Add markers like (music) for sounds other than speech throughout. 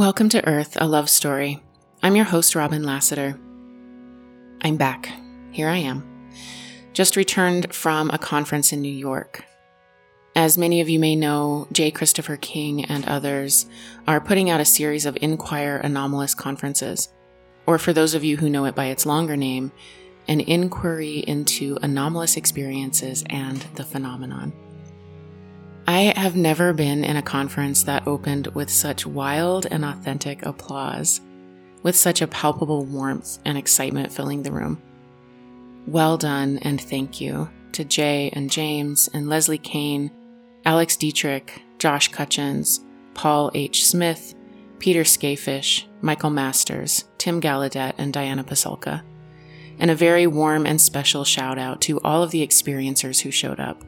Welcome to Earth, a love story. I'm your host, Robin Lassiter. I'm back. Here I am. Just returned from a conference in New York. As many of you may know, J. Christopher King and others are putting out a series of Inquire Anomalous conferences, or for those of you who know it by its longer name, an inquiry into anomalous experiences and the phenomenon. I have never been in a conference that opened with such wild and authentic applause, with such a palpable warmth and excitement filling the room. Well done and thank you to Jay and James and Leslie Kean, Alex Dietrich, Josh Cutchins, Paul H. Smith, Peter Skafish, Michael Masters, Tim Gallaudet, and Diana Pasulka. And a very warm and special shout out to all of the experiencers who showed up.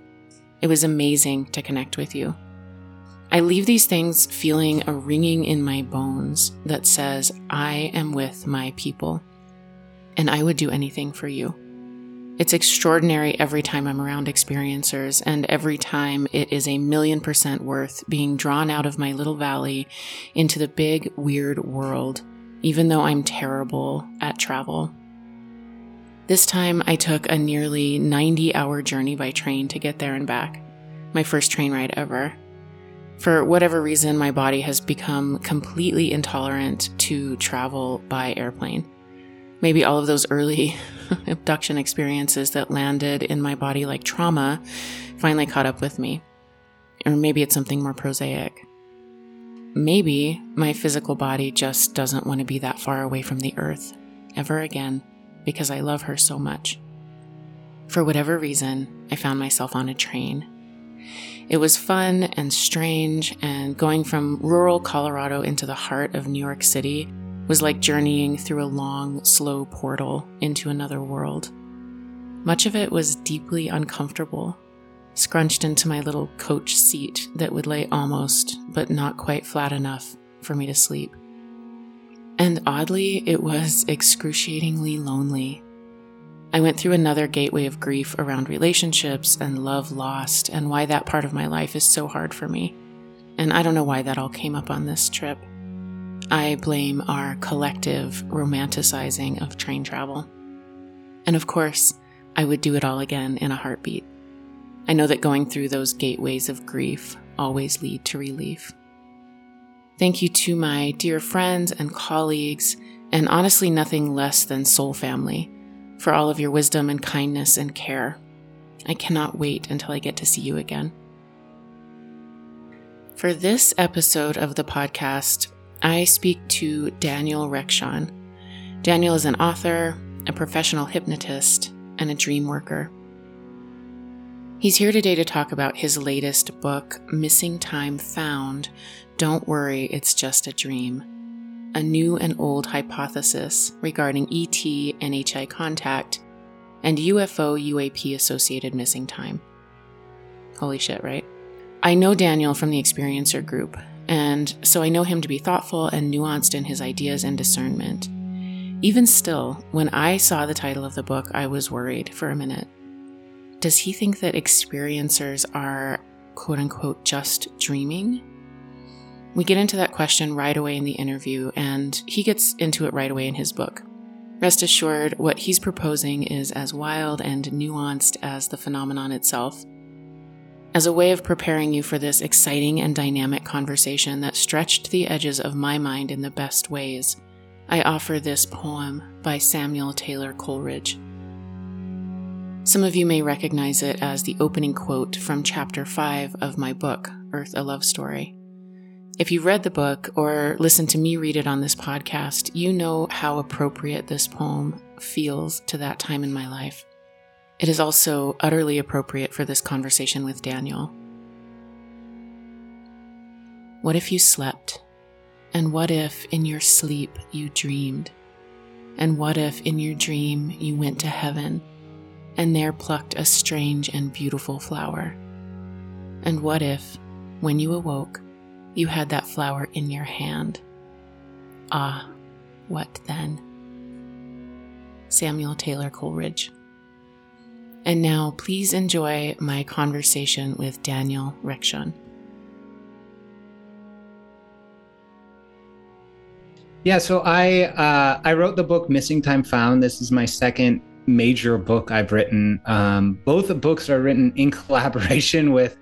It was amazing to connect with you. I leave these things feeling a ringing in my bones that says, I am with my people, and I would do anything for you. It's extraordinary every time I'm around experiencers, and every time it is a million percent worth being drawn out of my little valley into the big, weird world, even though I'm terrible at travel. This time I took a nearly 90 hour journey by train to get there and back. My first train ride ever. For whatever reason, my body has become completely intolerant to travel by airplane. Maybe all of those early (laughs) abduction experiences that landed in my body like trauma finally caught up with me. Or maybe it's something more prosaic. Maybe my physical body just doesn't want to be that far away from the earth ever again because I love her so much. For whatever reason, I found myself on a train. It was fun and strange, and going from rural Colorado into the heart of New York City was like journeying through a long, slow portal into another world. Much of it was deeply uncomfortable, scrunched into my little coach seat that would lay almost, but not quite flat enough for me to sleep. And oddly, it was excruciatingly lonely. I went through another gateway of grief around relationships and love lost, and why that part of my life is so hard for me. And I don't know why that all came up on this trip. I blame our collective romanticizing of train travel. And of course, I would do it all again in a heartbeat. I know that going through those gateways of grief always lead to relief. Thank you to my dear friends and colleagues, and honestly, nothing less than soul family, for all of your wisdom and kindness and care. I cannot wait until I get to see you again. For this episode of the podcast, I speak to Daniel Rekshan. Daniel is an author, a professional hypnotist, and a dream worker. He's here today to talk about his latest book, Missing Time Found Don't Worry, It's Just a Dream. A new and old hypothesis regarding ET NHI contact and UFO UAP associated missing time. Holy shit, right? I know Daniel from the Experiencer group, and so I know him to be thoughtful and nuanced in his ideas and discernment. Even still, when I saw the title of the book, I was worried for a minute does he think that experiencers are quote unquote just dreaming? We get into that question right away in the interview, and he gets into it right away in his book. Rest assured, what he's proposing is as wild and nuanced as the phenomenon itself. As a way of preparing you for this exciting and dynamic conversation that stretched the edges of my mind in the best ways, I offer this poem by Samuel Taylor Coleridge. Some of you may recognize it as the opening quote from chapter 5 of my book, Earth a Love Story. If you read the book or listened to me read it on this podcast, you know how appropriate this poem feels to that time in my life. It is also utterly appropriate for this conversation with Daniel. What if you slept? And what if in your sleep you dreamed? And what if in your dream you went to heaven? And there plucked a strange and beautiful flower. And what if, when you awoke, you had that flower in your hand? Ah, what then? Samuel Taylor Coleridge. And now, please enjoy my conversation with Daniel Rekshan. Yeah, so I uh, I wrote the book Missing Time Found. This is my second major book I've written. Um, both the books are written in (laughs) collaboration with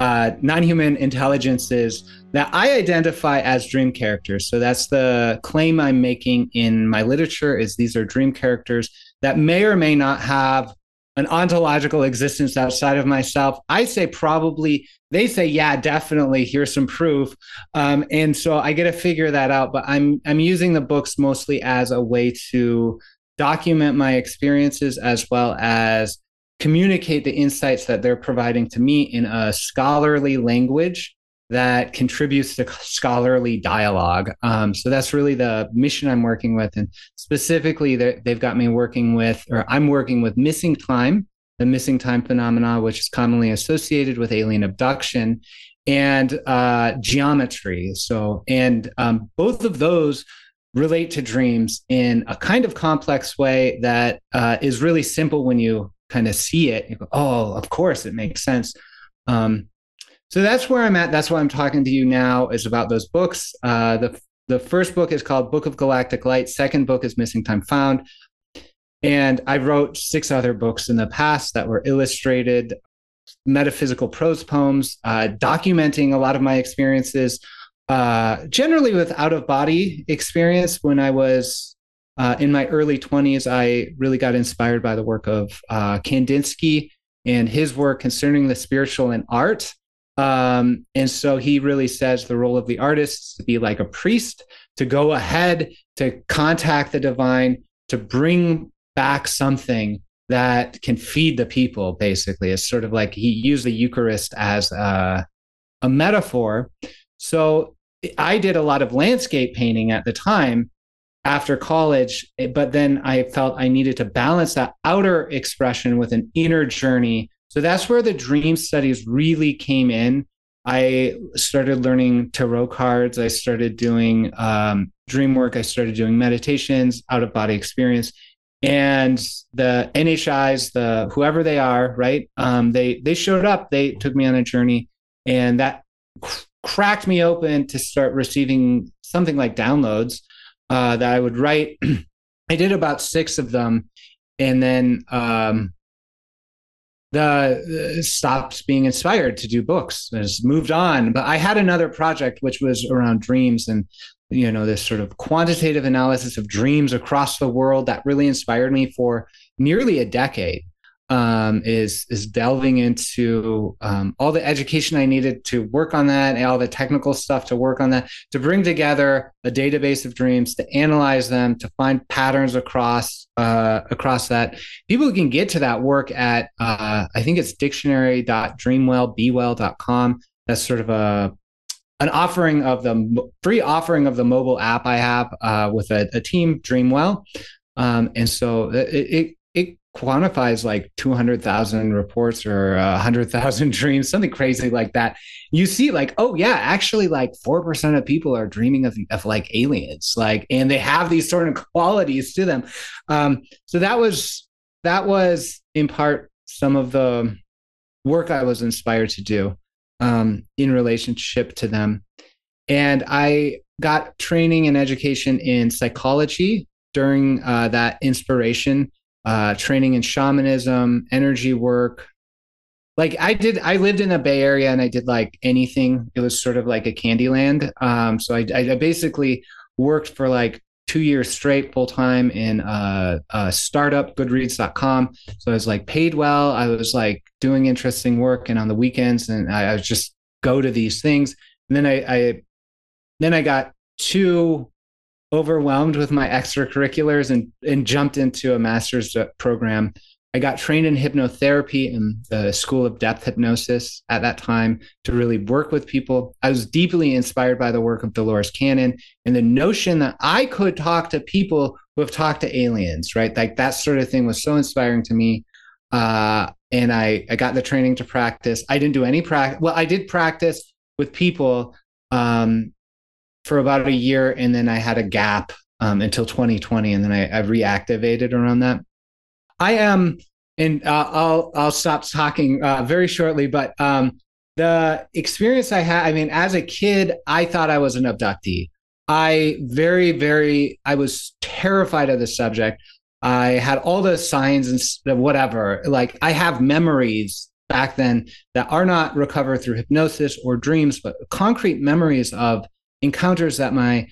uh, non-human intelligences that I identify as dream characters. So that's the claim I'm making in my literature is these are dream characters that may or may not have an ontological existence outside of myself. I say probably. They say, yeah, definitely. Here's some proof. Um, and so I get to figure that out. But I'm I'm using the books mostly as a way to document my experiences as well as communicate the insights that they're providing to me in a scholarly language that contributes to scholarly dialogue. Um, so that's really the mission I'm working with. And specifically, they've got me working with, or I'm working with missing time, the missing time phenomena, which is commonly associated with alien abduction, and uh, geometry. So, and um, both of those relate to dreams in a kind of complex way that uh, is really simple when you kind of see it. You go, oh, of course, it makes sense. Um, so that's where I'm at. That's why I'm talking to you now is about those books. Uh, the the first book is called Book of Galactic Light. Second book is Missing Time Found. And I wrote six other books in the past that were illustrated metaphysical prose poems, uh, documenting a lot of my experiences, uh, generally with out of body experience. When I was uh, in my early 20s, I really got inspired by the work of uh, Kandinsky and his work concerning the spiritual and art. Um, and so he really says the role of the artist is to be like a priest, to go ahead, to contact the divine, to bring back something that can feed the people, basically. It's sort of like he used the Eucharist as a, a metaphor. So I did a lot of landscape painting at the time after college, but then I felt I needed to balance that outer expression with an inner journey so that's where the dream studies really came in. I started learning tarot cards. I started doing um, dream work. I started doing meditations, out of body experience, and the NHIs, the whoever they are, right? Um, they they showed up. They took me on a journey, and that cracked me open to start receiving something like downloads uh, that I would write. (clears throat) I did about six of them, and then um, the uh, stopped being inspired to do books has moved on but i had another project which was around dreams and you know this sort of quantitative analysis of dreams across the world that really inspired me for nearly a decade um, is is delving into um, all the education I needed to work on that all the technical stuff to work on that to bring together a database of dreams to analyze them to find patterns across uh, across that. People can get to that work at uh, I think it's dictionary.dreamwellbewell.com. That's sort of a an offering of the free offering of the mobile app I have uh, with a, a, team Dreamwell. Um, and so it, it quantifies like 200,000 reports or uh, 100,000 (laughs) dreams, something crazy like that. You see, like, oh, yeah, actually, like 4% of people are dreaming of, of like aliens, like, and they have these sort of qualities to them. Um, so that was, that was in part some of the work I was inspired to do um, in relationship to them. And I got training and education in psychology during uh, that inspiration uh, training in shamanism, energy work. Like I did, I lived in the Bay Area and I did like anything. It was sort of like a candy land. Um, so I, I basically worked for like two years straight full time in uh, a startup, goodreads.com. So I was like paid well. I was like doing interesting work and on the weekends and I, I was just go to these things. And then I, I then I got too overwhelmed with my extracurriculars and, and jumped into a master's program. I got trained in hypnotherapy in the School of Depth Hypnosis at that time to really work with people. I was deeply inspired by the work of Dolores Cannon and the notion that I could talk to people who have talked to aliens, right? Like that sort of thing was so inspiring to me. Uh, and I, I got the training to practice. I didn't do any practice. Well, I did practice with people um, for about a year, and then I had a gap um, until 2020, and then I, I, reactivated around that. I am, and uh, I'll I'll stop talking uh, very shortly, but um, the experience I had, I mean, as a kid, I thought I was an abductee. I very, very, I was terrified of the subject. I had all the signs and whatever. Like I have memories back then that are not recovered through hypnosis or dreams, but concrete memories of encounters that my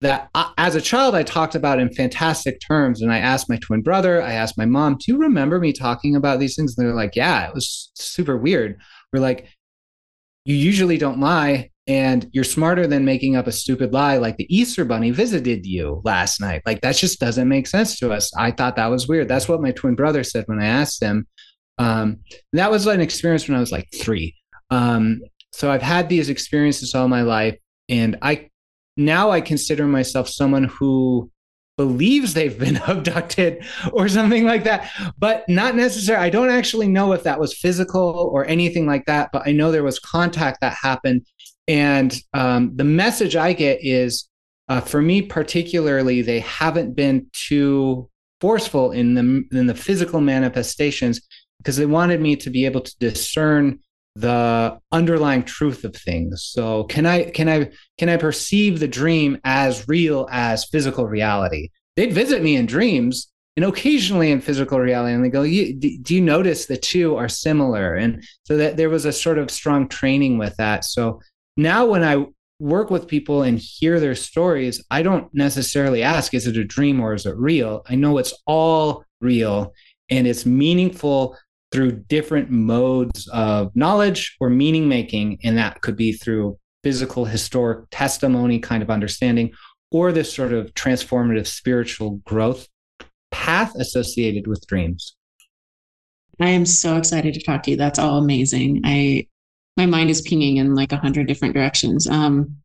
that I, as a child I talked about in fantastic terms. And I asked my twin brother, I asked my mom, "Do you remember me talking about these things?" And they're like, "Yeah, it was super weird." We're like, "You usually don't lie." And you're smarter than making up a stupid lie like the Easter Bunny visited you last night. Like that just doesn't make sense to us. I thought that was weird. That's what my twin brother said when I asked him. Um, that was an experience when I was like three. Um, so I've had these experiences all my life, and I now I consider myself someone who believes they've been (laughs) abducted or something like that, but not necessarily. I don't actually know if that was physical or anything like that, but I know there was contact that happened. And um, the message I get is uh, for me, particularly, they haven't been too forceful in the in the physical manifestations because they wanted me to be able to discern the underlying truth of things. So can i can i can i perceive the dream as real as physical reality? They'd visit me in dreams and occasionally in physical reality and they go do you notice the two are similar? And so that there was a sort of strong training with that. So now when i work with people and hear their stories i don't necessarily ask is it a dream or is it real? I know it's all real and it's meaningful through different modes of knowledge or meaning making. And that could be through physical, historic testimony kind of understanding, or this sort of transformative spiritual growth path associated with dreams. I am so excited to talk to you. That's all amazing. I my mind is pinging in like a hundred different directions. Um,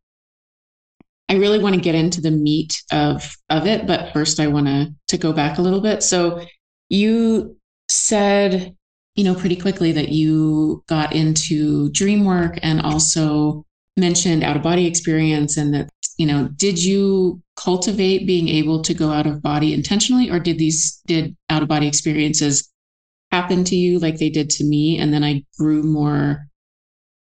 I really want to get into the meat of of it, but first I want to to go back a little bit. So you said you know, pretty quickly that you got into dream work and also mentioned out of body experience and that, you know, did you cultivate being able to go out of body intentionally or did these, did out of body experiences happen to you like they did to me? And then I grew more,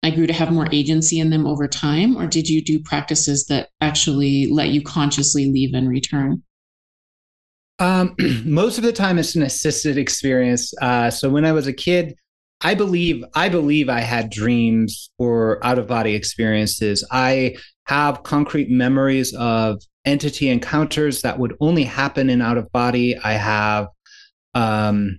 I grew to have more agency in them over time? Or did you do practices that actually let you consciously leave and return? Um, (clears throat) most of the time, it's an assisted experience. Uh, so when I was a kid, I believe I believe I had dreams or out of body experiences. I have concrete memories of entity encounters that would only happen in out of body. I have um,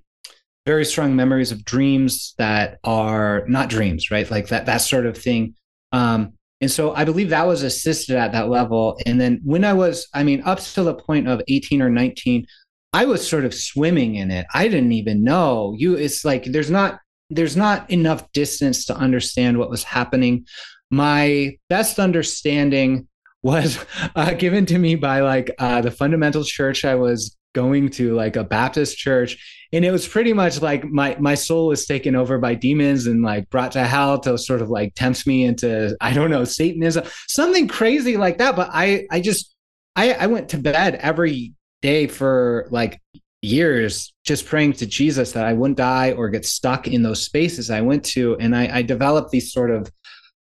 very strong memories of dreams that are not dreams, right? Like that that sort of thing. Um, and so I believe that was assisted at that level. And then when I was, I mean, up to the point of 18 or 19, I was sort of swimming in it. I didn't even know. You it's like there's not there's not enough distance to understand what was happening. My best understanding (laughs) was uh, given to me by like uh, the fundamental church I was going to, like a Baptist church, and it was pretty much like my my soul was taken over by demons and like brought to hell to sort of like tempt me into I don't know Satanism, something crazy like that. But I I just I I went to bed every day for like years just praying to Jesus that I wouldn't die or get stuck in those spaces I went to. And I, I developed these sort of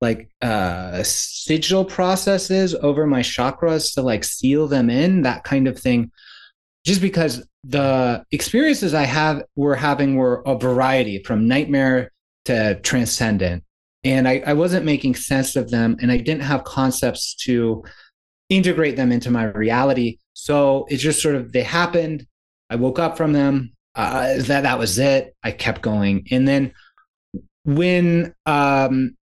like uh sigil processes over my chakras to like seal them in, that kind of thing just because the experiences I have were having were a variety from nightmare to transcendent. And I, I wasn't making sense of them and I didn't have concepts to integrate them into my reality. So it just sort of they happened. I woke up from them. Uh, that that was it. I kept going, and then when um,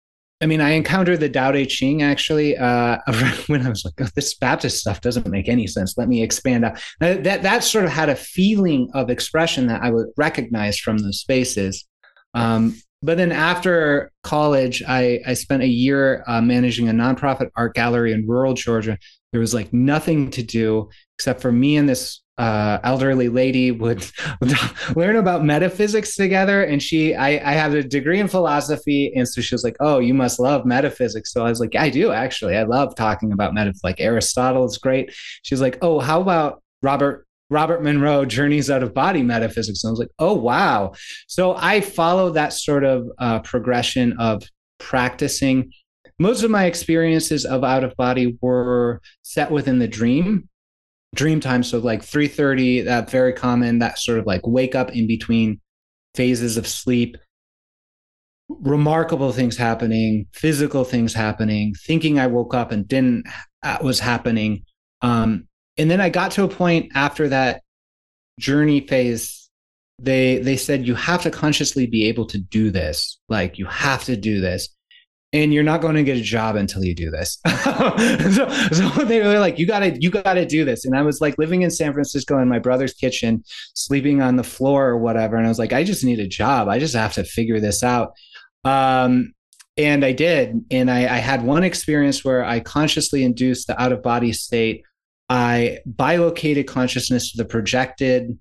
I mean, I encountered the Tao Te Ching actually uh, (laughs) when I was like, oh, this Baptist stuff doesn't make any sense. Let me expand out. That that sort of had a feeling of expression that I would recognize from those spaces. Um, but then after college, I, I spent a year uh, managing a nonprofit art gallery in rural Georgia. There was like nothing to do except for me and this uh, elderly lady would (laughs) learn about metaphysics together. And she, I, I have a degree in philosophy. And so she was like, Oh, you must love metaphysics. So I was like, yeah, I do actually. I love talking about metaphysics. Like Aristotle is great. She's like, Oh, how about Robert Robert Monroe, Journeys Out of Body Metaphysics. And I was like, oh, wow. So I follow that sort of uh, progression of practicing most of my experiences of out of body were set within the dream dream time. So like 3.30 that very common that sort of like wake up in between phases of sleep. Remarkable things happening physical things happening thinking i woke up and didn't uh, was happening. Um, and then i got to a point after that journey phase they they said you have to consciously be able to do this. Like you have to do this and you're not going to get a job until you do this. (laughs) so, so they were like, you gotta, you gotta do this. And I was like living in San Francisco in my brother's kitchen, sleeping on the floor or whatever. And I was like, I just need a job. I just have to figure this out. Um, and I did. And I, I had one experience where I consciously induced the out of body state. I bilocated consciousness to the projected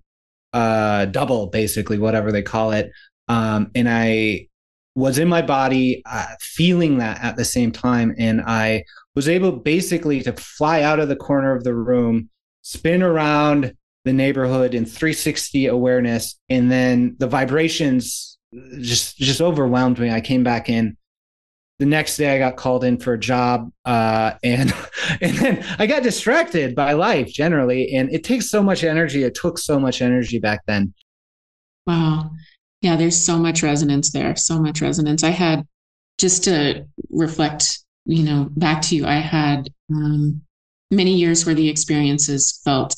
uh, double, basically, whatever they call it. Um, and I was in my body, uh, feeling that at the same time. And I was able basically to fly out of the corner of the room, spin around the neighborhood in 360 awareness. And then the vibrations just, just overwhelmed me. I came back in. The next day, I got called in for a job, uh, and (laughs) and then I got distracted by life generally, and it takes so much energy. It took so much energy back then. Wow, yeah, there's so much resonance there, so much resonance. I had just to reflect, you know, back to you, I had um, many years where the experiences felt,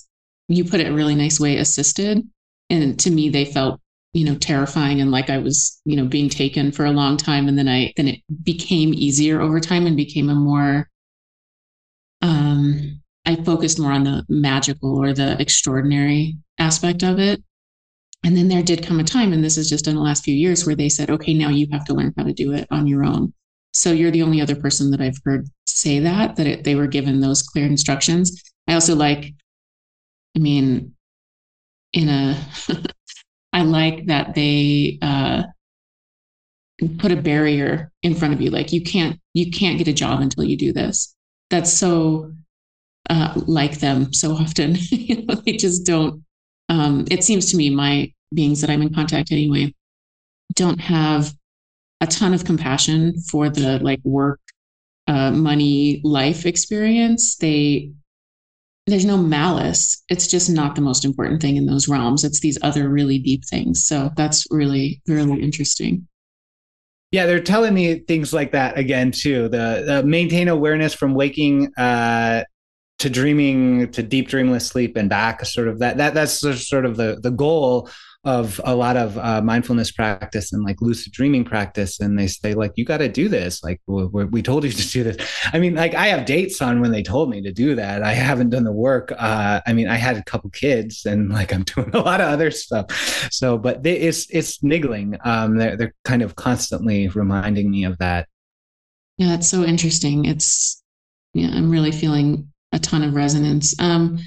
you put it a really nice way, assisted. And to me, they felt, you know, terrifying and like I was, you know, being taken for a long time. And then I, then it became easier over time and became a more, um, I focused more on the magical or the extraordinary aspect of it. And then there did come a time, and this is just in the last few years, where they said, okay, now you have to learn how to do it on your own. So you're the only other person that I've heard say that, that it, they were given those clear instructions. I also like, I mean, in a, (laughs) I like that they uh, put a barrier in front of you. Like you can't, you can't get a job until you do this. That's so uh, like them so often. (laughs) you know, they just don't. Um, it seems to me my beings that I'm in contact anyway don't have a ton of compassion for the like work, uh, money, life experience. They there's no malice. It's just not the most important thing in those realms. It's these other really deep things. So that's really really interesting. Yeah, they're telling me things like that again too. The, the maintain awareness from waking uh, to dreaming to deep dreamless sleep and back. Sort of that that that's sort of the the goal of a lot of uh, mindfulness practice and like lucid dreaming practice and they say like you got to do this. Like we, we told you to do this. I mean like i have dates on when they told me to do that. I haven't done the work uh, i mean i had a couple kids and like i'm (laughs) doing a lot of other stuff. So but they, it's it's niggling. Um they're, they're kind of constantly reminding me of that. Yeah it's so interesting. It's yeah i'm really feeling a ton of resonance. Um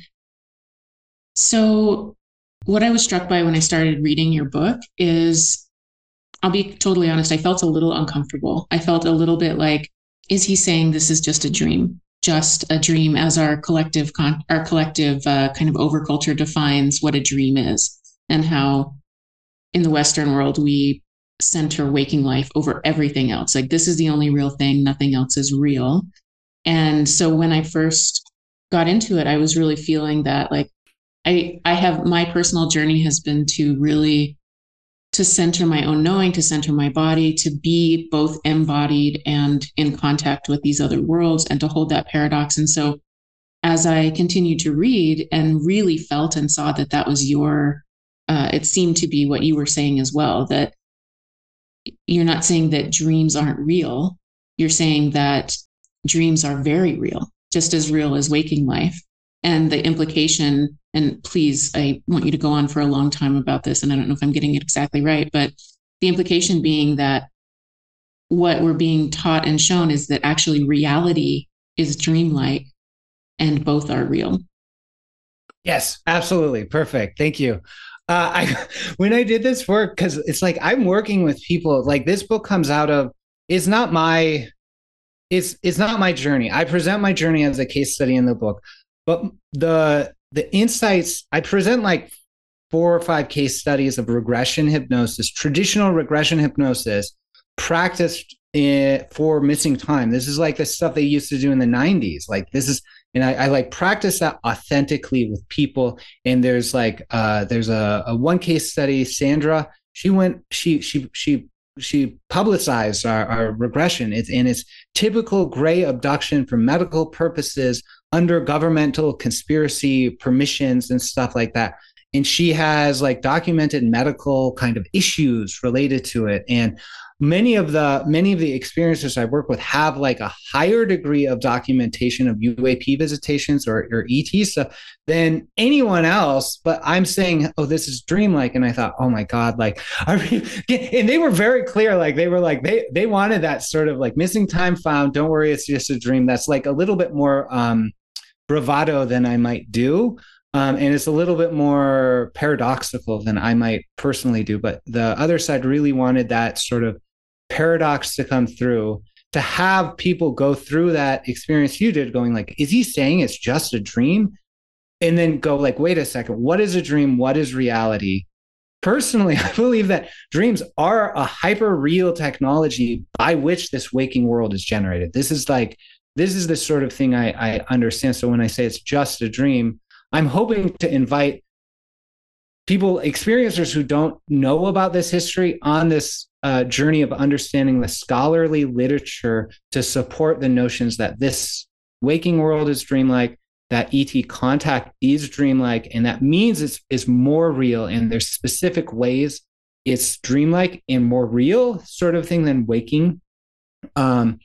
so what I was struck by when I started reading your book is I'll be totally honest, I felt a little uncomfortable. I felt a little bit like, is he saying this is just a dream? Just a dream as our collective con- our collective uh, kind of overculture defines what a dream is and how in the Western world we center waking life over everything else. Like this is the only real thing, nothing else is real. And so when I first got into it, I was really feeling that like I I have my personal journey has been to really to center my own knowing, to center my body, to be both embodied and in contact with these other worlds, and to hold that paradox. And so, as I continued to read and really felt and saw that that was your, uh, it seemed to be what you were saying as well. That you're not saying that dreams aren't real. You're saying that dreams are very real, just as real as waking life. And the implication and please, I want you to go on for a long time about this, and I don't know if I'm getting it exactly right, but the implication being that what we're being taught and shown is that actually reality is dreamlike and both are real. Yes, absolutely. Perfect. Thank you. Uh, I (laughs) when I did this work, because it's like I'm working with people. Like this book comes out of it's not my it's it's not my journey. I present my journey as a case study in the book, but the the insights I present like four or five case studies of regression hypnosis, traditional regression hypnosis practiced in, for missing time. This is like the stuff they used to do in the 90s. Like this is and I, I, like practice that authentically with people and there's like uh there's a, a one case study sandra she went she she she she publicized our, our regression it's and it's typical gray abduction for medical purposes under governmental conspiracy permissions and stuff like that and she has like documented medical kind of issues related to it and many of the many of the experiences I work with have like a higher degree of documentation of UAP visitations or, or ET stuff than anyone else. But I'm saying, oh, this is dreamlike, and I thought, oh my god, like, I (laughs) and they were very clear, like they were like they they wanted that sort of like missing time found. Don't worry, it's just a dream. That's like a little bit more um, bravado than I might do. Um, and it's a little bit more paradoxical than I might personally do. But the other side really wanted that sort of paradox to come through to have people go through that experience you did going like is he saying it's just a dream and then go like wait a second what is a dream what is reality personally (laughs) i believe that dreams are a hyper real technology by which this waking world is generated this is like this is the sort of thing I, I understand so when i say it's just a dream i'm hoping to invite people experiencers who don't know about this history on this uh, journey of understanding the scholarly literature to support the notions that this waking world is dreamlike, that ET contact is dreamlike, and that means it's is more real. And there's specific ways it's dreamlike and more real sort of thing than waking. Um,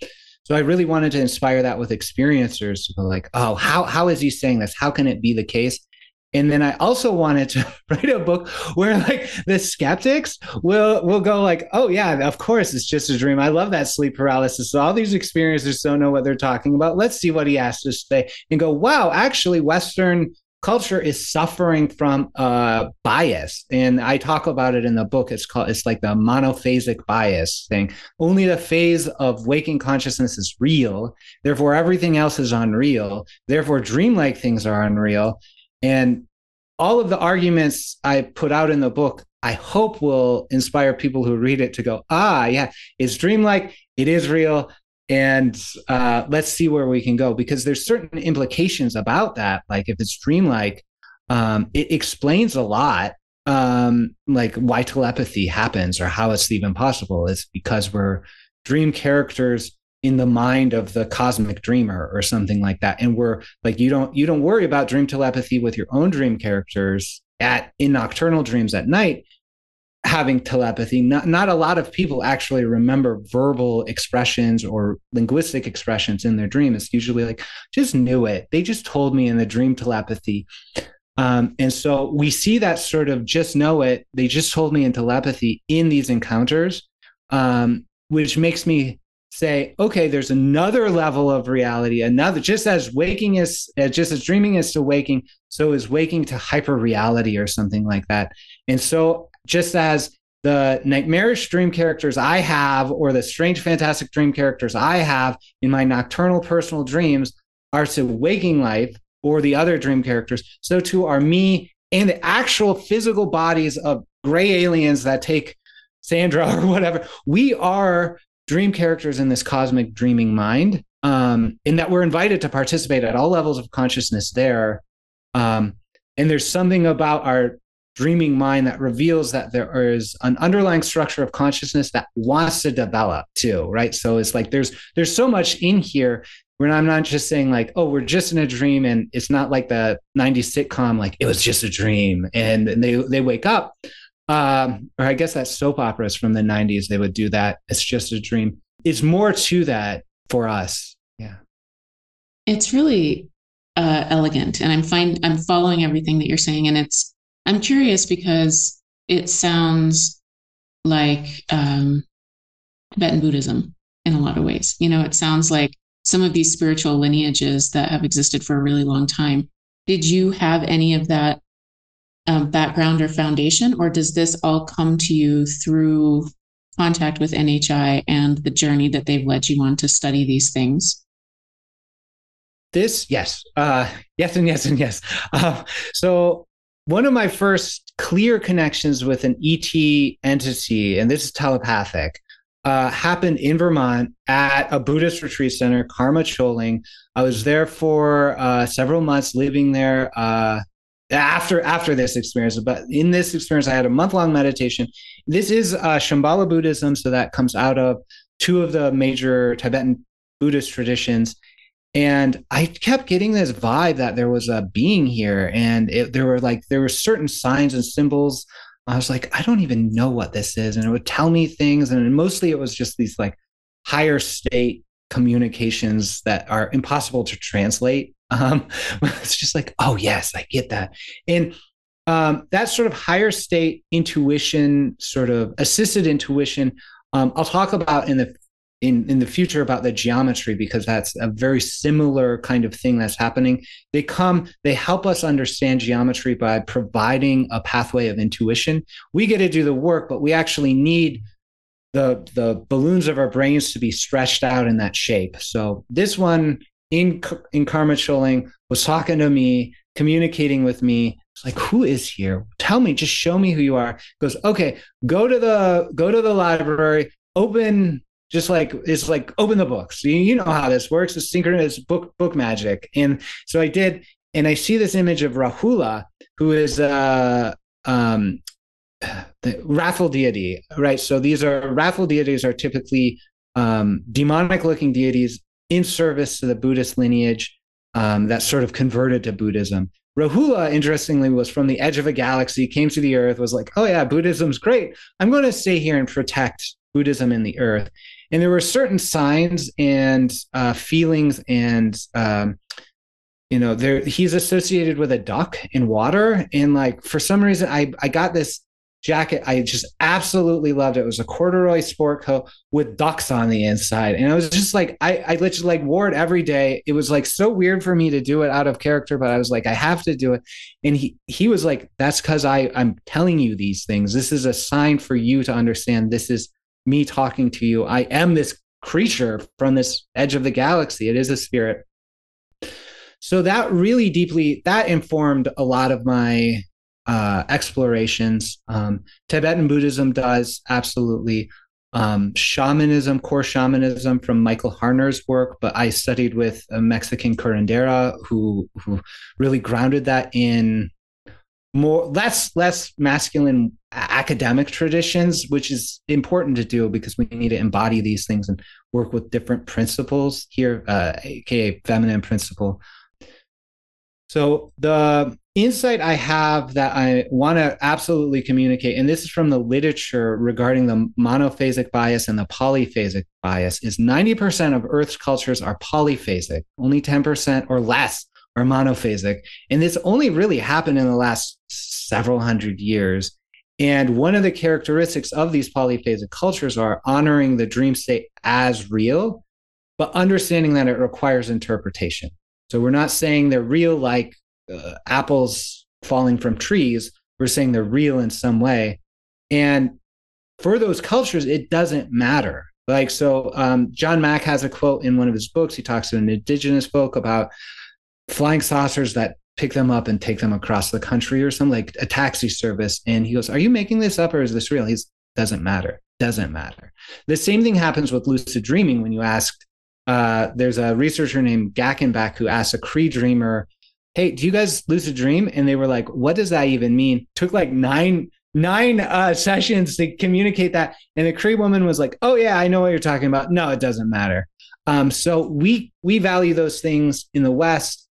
so I really wanted to inspire that with experiencers to go like, oh, how how is he saying this? How can it be the case? And then I also wanted to (laughs) write a book where like the skeptics will will go like, oh yeah, of course it's just a dream. I love that sleep paralysis. So all these experiencers don't know what they're talking about. Let's see what he has to say and go, wow, actually Western culture is suffering from uh, bias. And i talk about it in the book. It's called it's like the monophasic bias thing. Only the phase of waking consciousness is real. Therefore everything else is unreal. Therefore dreamlike things are unreal. And all of the arguments I put out in the book, I hope will inspire people who read it to go, ah, yeah, it's dreamlike, it is real, and uh, let's see where we can go because there's certain implications about that. Like if it's dreamlike, um, it explains a lot, um, like why telepathy happens or how it's even possible. It's because we're dream characters in the mind of the cosmic dreamer or something like that and we're like you don't you don't worry about dream telepathy with your own dream characters at in nocturnal dreams at night having telepathy. Not not a lot of people actually remember verbal expressions or linguistic expressions in their dream. It's usually like just knew it. They just told me in the dream telepathy. Um, and so we see that sort of just know it. They just told me in telepathy in these encounters um, which makes me say, okay, there's another level of reality, another just as waking is uh, just as dreaming is to waking, so is waking to hyper reality or something like that. And so just as the nightmarish dream characters I have, or the strange fantastic dream characters I have in my nocturnal personal dreams are to waking life or the other dream characters, so too are me and the actual physical bodies of gray aliens that take Sandra (laughs) or whatever. We are dream characters in this cosmic dreaming mind, um, in that we're invited to participate at all levels of consciousness there. Um, and there's something about our dreaming mind that reveals that there is an underlying structure of consciousness that wants to develop too, right? So it's like there's there's so much in here where I'm not just saying like, oh, we're just in a dream, and it's not like the '90s sitcom, like it was just a dream, and, and they they wake up um, or I guess that soap operas from the 90s, they would do that. It's just a dream. It's more to that for us. Yeah. It's really uh, elegant. And I'm fine. I'm following everything that you're saying. And it's, I'm curious because it sounds like um, Tibetan Buddhism in a lot of ways. You know, it sounds like some of these spiritual lineages that have existed for a really long time. Did you have any of that um, background or foundation, or does this all come to you through contact with NHI and the journey that they've led you on to study these things? This, yes, uh, yes, and yes, and yes. Uh, so, one of my first clear connections with an ET entity, and this is telepathic, uh, happened in Vermont at a Buddhist retreat center, Karma Choling. I was there for uh, several months, living there uh, after after this experience. But in this experience, I had a month long meditation. This is uh, Shambhala Buddhism, so that comes out of two of the major Tibetan Buddhist traditions. And I kept getting this vibe that there was a being here, and it, there were like there were certain signs and symbols I was like, I don't even know what this is. And it would tell me things. And mostly it was just these like higher state communications that are impossible to translate. (laughs) Um, it's just like, oh, yes, I get that. And um, that sort of higher state intuition, sort of assisted intuition, um, I'll talk about in the in in the future about the geometry because that's a very similar kind of thing that's happening. They come they help us understand geometry by providing a pathway of intuition. We get to do the work but we actually need the the balloons of our brains to be stretched out in that shape. So this one in in karma choling was talking to me communicating with me. It's like who is here? Tell me just show me who you are. Goes okay go to the go to the library open just like it's like open the books. You, you know how this works. It's synchronous book book magic. And so I did, and I see this image of Rahula, who is uh um the deity, right? So these are wrathful deities are typically um, demonic looking deities in service to the Buddhist lineage um, that sort of converted to Buddhism. Rahula, interestingly, was from the edge of a galaxy, came to the earth, was like, oh, yeah, Buddhism's great. I'm going to stay here and protect Buddhism in the earth. And there were certain signs and uh, feelings and um, you know there he's associated with a duck in water. And like for some reason i i got this jacket. I just absolutely loved it. It was a corduroy sport coat with ducks on the inside. And i was just like i i literally like wore it every day. It was like so weird for me to do it out of character but i was like i have to do it. And he he was like that's because i i'm telling you these things. This is a sign for you to understand this is me talking to you. I am this creature from this edge of the galaxy. It is a spirit. So that really deeply that informed a lot of my uh, explorations. Um, Tibetan Buddhism does absolutely. Um, shamanism, core shamanism from Michael Harner's work, but I studied with a Mexican curandera who who really grounded that in more less less masculine academic traditions which is important to do because we need to embody these things and work with different principles here uh, aka feminine principle so the insight i have that i want to absolutely communicate and this is from the literature regarding the monophasic bias and the polyphasic bias is 90% of earth's cultures are polyphasic only 10% or less are monophasic. And this only really happened in the last several hundred years. And one of the characteristics of these polyphasic cultures are honoring the dream state as real, but understanding that it requires interpretation. So we're not saying they're real like uh, apples falling from trees. We're saying they're real in some way. And for those cultures, it doesn't matter. Like, so um, John Mack has a quote in one of his books. He talks to an indigenous folk about flying saucers that pick them up and take them across the country or something like a taxi service. And he goes, Are you making this up or is this real? He's doesn't matter. Doesn't matter. The same thing happens with lucid dreaming when you ask, uh, there's a researcher named Gackenbach who asked a Cree dreamer, Hey, do you guys lucid dream? And they were like, What does that even mean? Took like nine nine uh, sessions to communicate that. And the Cree woman was like, "Oh yeah, I know what you're talking about." No, it doesn't matter. Um, so we we value those things in the West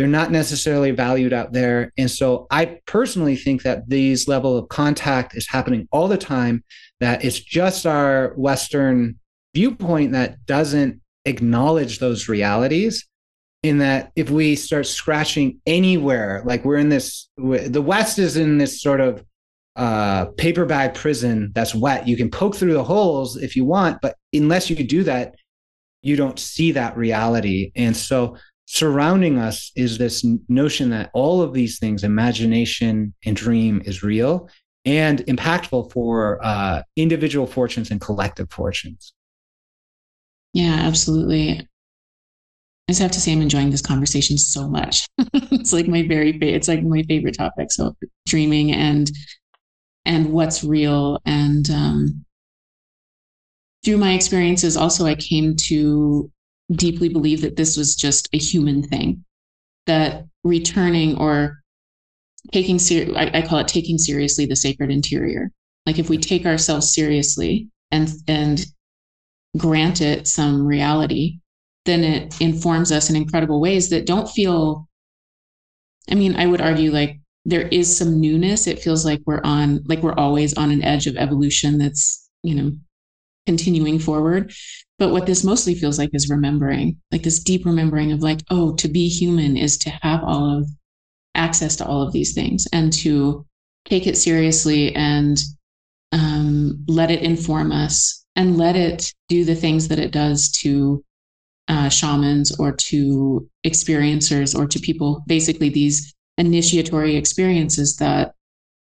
they're not necessarily valued out there. And so i personally think that these level of contact is happening all the time that it's just our western viewpoint that doesn't acknowledge those realities in that if we start scratching anywhere like we're in this the west is in this sort of uh, paper bag prison that's wet. You can poke through the holes if you want but unless you do that you don't see that reality. And so surrounding us is this notion that all of these things, imagination and dream, is real and impactful for uh, individual fortunes and collective fortunes. Yeah, absolutely. I just have to say, I'm enjoying this conversation so much. (laughs) it's like my very. It's like my favorite topic. So dreaming and and what's real and um, through my experiences, also, I came to deeply believe that this was just a human thing, that returning or taking ser- I, I call it taking seriously the sacred interior. Like if we take ourselves seriously and and grant it some reality, then it informs us in incredible ways that don't feel. I mean, I would argue like there is some newness. It feels like we're on, like we're always on an edge of evolution that's, you know, continuing forward. But what this mostly feels like is remembering, like this deep remembering of like, oh, to be human is to have all of access to all of these things and to take it seriously and um, let it inform us and let it do the things that it does to uh, shamans or to experiencers or to people, basically these initiatory experiences that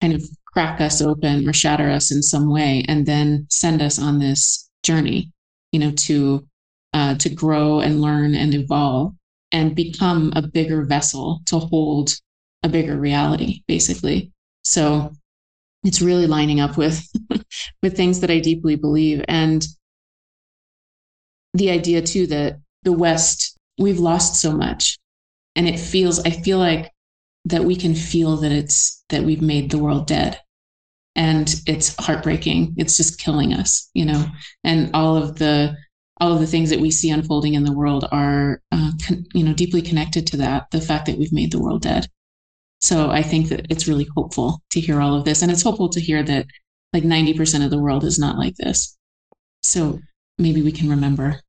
kind of crack us open or shatter us in some way and then send us on this journey you know to uh, to grow and learn and evolve and become a bigger vessel to hold a bigger reality basically. So it's really lining up with (laughs) with things that i deeply believe. And the idea too that the west we've lost so much and it feels i feel like that we can feel that it's that we've made the world dead. And it's heartbreaking. It's just killing us you know? And all of the all of the things that we see unfolding in the world are uh, con- you know deeply connected to that the fact that we've made the world dead. So i think that it's really hopeful to hear all of this. And it's hopeful to hear that like 90% of the world is not like this. So maybe we can remember.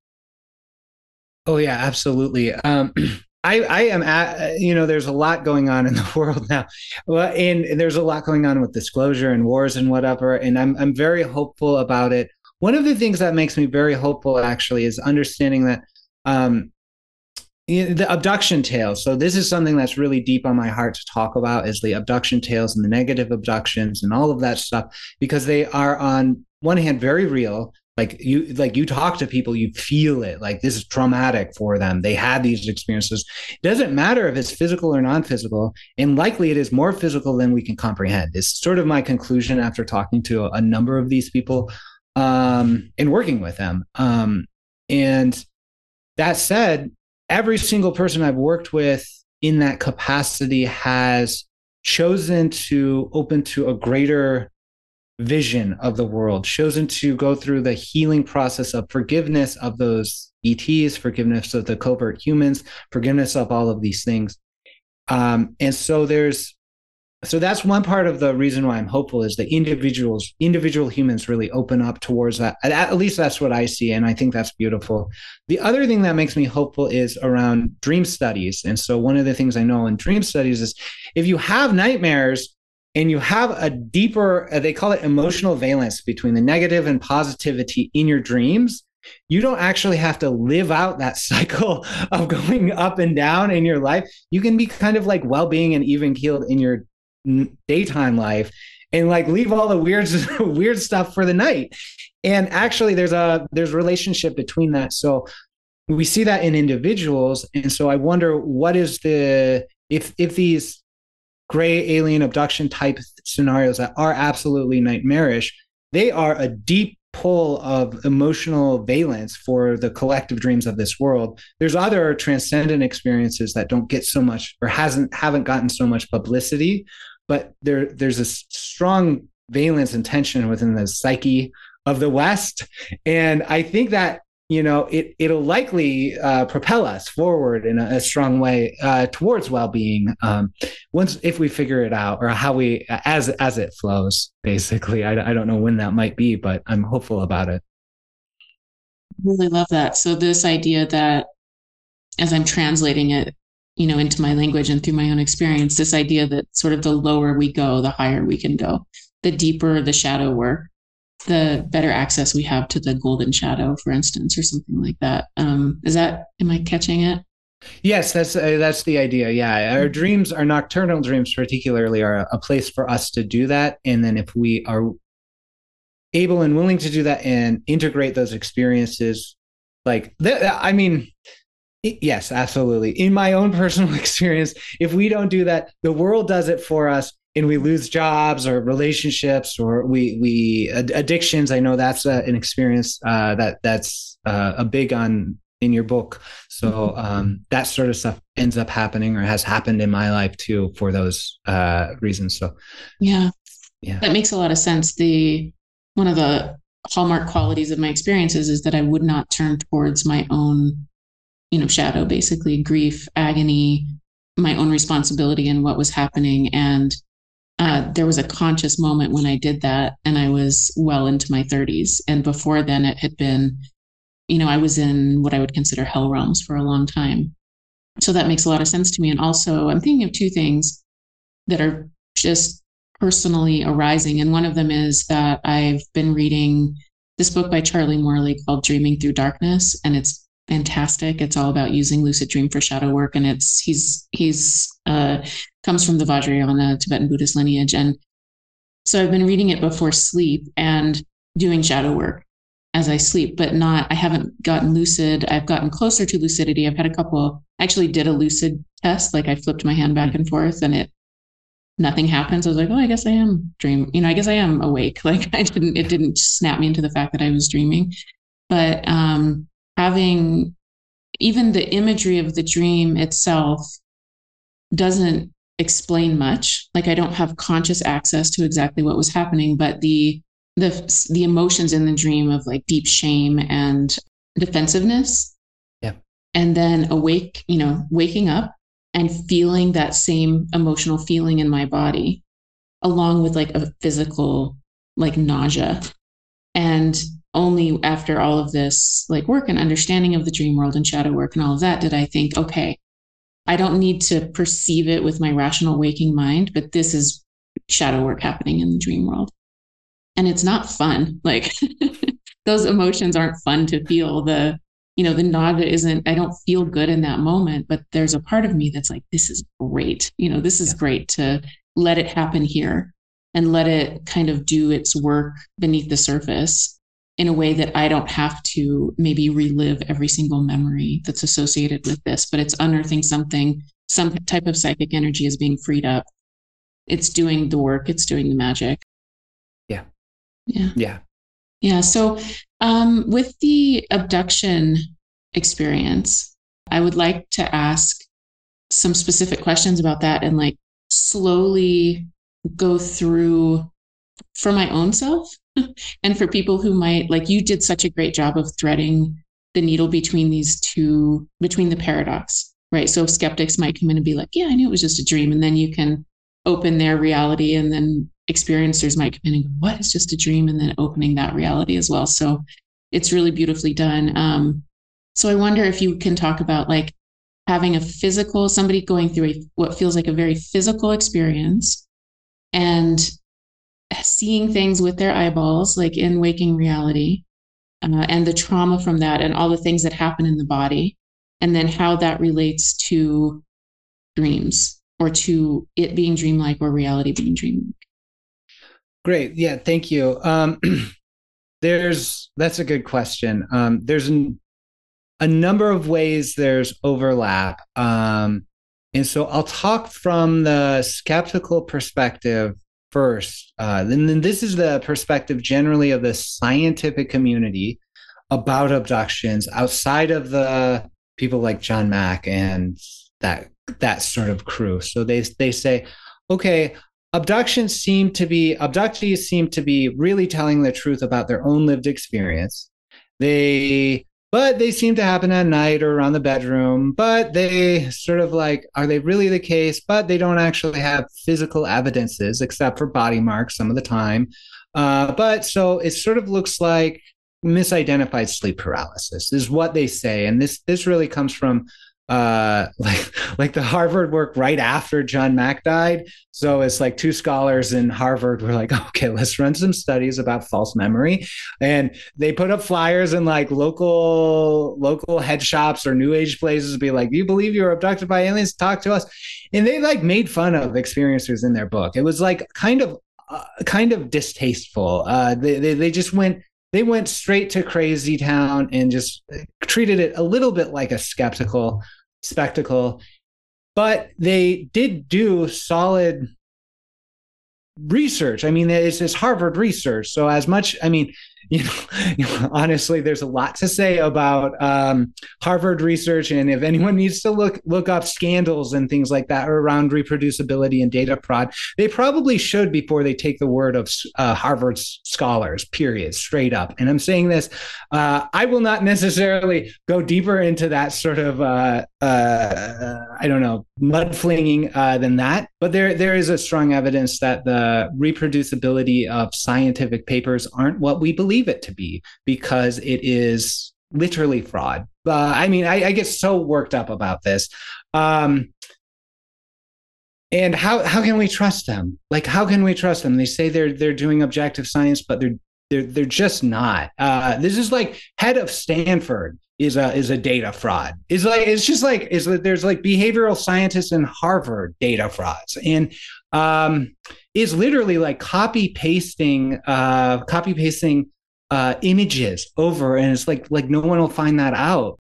Oh yeah absolutely. Um (clears throat) I, I am at, you know, there's a lot going on in (laughs) the world now. Well, and there's a lot going on with disclosure and wars and whatever. And I'm, I'm very hopeful about it. One of the things that makes me very hopeful actually is understanding that um, the abduction tales. So this is something that's really deep on my heart to talk about is the abduction tales and the negative abductions and all of that stuff, because they are on one hand very real like you like you talk to people you feel it like this is traumatic for them. They had these experiences. It doesn't matter if it's physical or non-physical and likely it is more physical than we can comprehend. It's sort of my conclusion after talking to a, a number of these people um and working with them. Um and that said every single person i've worked with in that capacity has chosen to open to a greater vision of the world, chosen to go through the healing process of forgiveness of those ETs, forgiveness of the covert humans, forgiveness of all of these things. Um, and so there's so that's one part of the reason why I'm hopeful is that individuals, individual humans really open up towards that. At least that's what I see. And I think that's beautiful. The other thing that makes me hopeful is around dream studies. And so one of the things I know in dream studies is if you have nightmares, and you have a deeper uh, they call it emotional valence between the negative and positivity in your dreams. You don't actually have to live out that (laughs) cycle of going up and down in your life. You can be kind of like well-being and even keeled in your daytime life and like leave all the weird (laughs) weird stuff for the night. And actually there's a there's relationship between that. So we see that in individuals. And so i wonder what is the if if these gray alien abduction type scenarios that are absolutely nightmarish, they are a deep pull of emotional valence for the collective dreams of this world. There's other transcendent experiences that don't get so much or hasn't haven't gotten so much publicity, but there there's a strong valence and tension within the psyche of the West. And I think that you know, it it'll likely uh, propel us forward in a, a strong way uh, towards well-being um, once if we figure it out or how we as as it flows. Basically, I, I don't know when that might be, but I'm hopeful about it. Really love that. So this idea that as I'm translating it, you know, into my language and through my own experience, this idea that sort of the lower we go, the higher we can go, the deeper the shadow work the better access we have to the golden shadow, for instance, or something like that. Um, is that am I catching it? Yes, that's uh, that's the idea. Yeah, our mm-hmm. dreams, our nocturnal dreams, particularly, are a place for us to do that. And then if we are able and willing to do that and integrate those experiences, like I mean, yes, absolutely. In my own (laughs) personal experience, if we don't do that, the world does it for us and we lose jobs or relationships or we we addictions. I know that's a, an experience uh, that that's uh, a big on in your book. So mm-hmm. um, that sort of stuff ends up happening or has happened in my life too for those uh, reasons. So yeah, yeah, that makes a lot of sense. The one of the hallmark qualities of my experiences is that I would not turn towards my own, you know, shadow, basically grief, agony, my own responsibility in what was happening. And uh, there was a conscious moment when I did that, and I was well into my 30s. And before then, it had been, you know, I was in what I would consider hell realms for a long time. So that makes a lot of sense to me. And also, I'm thinking of two things that are just personally arising. And one of them is that I've been reading this book by Charlie Morley called Dreaming Through Darkness, and it's fantastic. It's all about using lucid dream for shadow work, and it's he's he's uh, comes from the Vajrayana Tibetan Buddhist lineage, and so I've been reading it before sleep and doing shadow work as I sleep, but not. I haven't gotten lucid. I've gotten closer to lucidity. I've had a couple. Actually, did a lucid test. Like I flipped my hand back and forth, and it nothing happens. I was like, oh, I guess I am dream. You know, I guess I am awake. (laughs) Like I didn't, it didn't snap me into the fact that I was dreaming. But um, having even the imagery of the dream itself doesn't explain much. Like I don't have conscious access to exactly what was happening, but the the the emotions in the dream of like deep shame and defensiveness. Yeah. And then awake, you know, waking up and feeling that same emotional feeling in my body along with like a physical like nausea and only after all of this like work and understanding of the dream world and shadow work and all of that did i think okay i don't need to perceive it with my rational waking mind but this is shadow work happening in the dream world and it's not fun (laughs) like (laughs) those emotions aren't fun to feel the you know, the nausea isn't, I don't feel good in that moment, but there's a part of me that's like, this is great. You know, this is yeah. great to let it happen here and let it kind of do its work beneath the surface in a way that I don't have to maybe relive every single memory that's associated with this, but it's unearthing something, some type of psychic energy is being freed up. It's doing the work, it's doing the magic. Yeah. Yeah. Yeah. Yeah. So, um, with the abduction experience, I would like to ask some specific questions about that and like slowly go through for my own self (laughs) and for people who might like you did such a great job of threading the needle between these two between the paradox right so skeptics might come in and be like yeah i knew it was just a dream and then you can open their reality and then experiencers might come in and go, what is just a dream? And then opening that reality as well. So it's really beautifully done. Um, so I wonder if you can talk about like having a physical, somebody going through a, what feels like a very physical experience and seeing things with their eyeballs, like in waking reality, uh, and the trauma from that and all the things that happen in the body, and then how that relates to dreams or to it being dreamlike or reality being dreamlike. Great. Yeah. Thank you. Um, (clears throat) there's that's a good question. Um, there's an, a number of ways there's overlap. Um, and so I'll talk from the skeptical perspective first. Uh, and then this is the perspective generally of the scientific community about abductions outside of the people like John Mack and that that sort of crew. So they they say, okay, abductions seem to be abductees seem to be really telling the truth about their own lived experience they but they seem to happen at night or around the bedroom. But they sort of like are they really the case? But they don't actually have physical evidences except for body marks some of the time. Uh, but so it sort of looks like misidentified sleep paralysis is what they say. And this this really comes from uh, (laughs) like like the Harvard work right after John Mack died. So it's like two scholars in Harvard were like, (laughs) okay, let's run some studies about false memory, and they put up flyers in like local local head shops or new age places, be like, you believe you were abducted by aliens? Talk to us." And they like made fun of experiencers in their book. It was like kind of uh, kind of distasteful. Uh, they, they they just went they went straight to crazy town and just treated it a little bit like a skeptical spectacle. But they did do solid research. I mean, it's, it's Harvard research. So as much, I mean, (laughs) you know, honestly, there's a lot to say about um, Harvard research, and if anyone needs to look look up scandals and things like that around reproducibility and data fraud, they probably should before they take the word of uh, Harvard scholars. Period, straight up. And I'm saying this, uh, I will not necessarily go deeper into that sort of uh, uh I don't know mud flinging uh, than that, but there there is a strong evidence that the reproducibility of scientific papers aren't what we believe believe it to be because it is literally fraud. Uh, I mean, I, I, get so worked up about this. Um, and how how can we trust them? Like, how can we trust them? They say they're they're doing objective science, but they're they're they're just not. Uh, this is like head of Stanford is a is a data fraud. Is like it's just like is that there's like behavioral scientists in Harvard data frauds, and um, is literally like copy pasting uh, copy pasting uh, images over, and it's like like no one will find that out.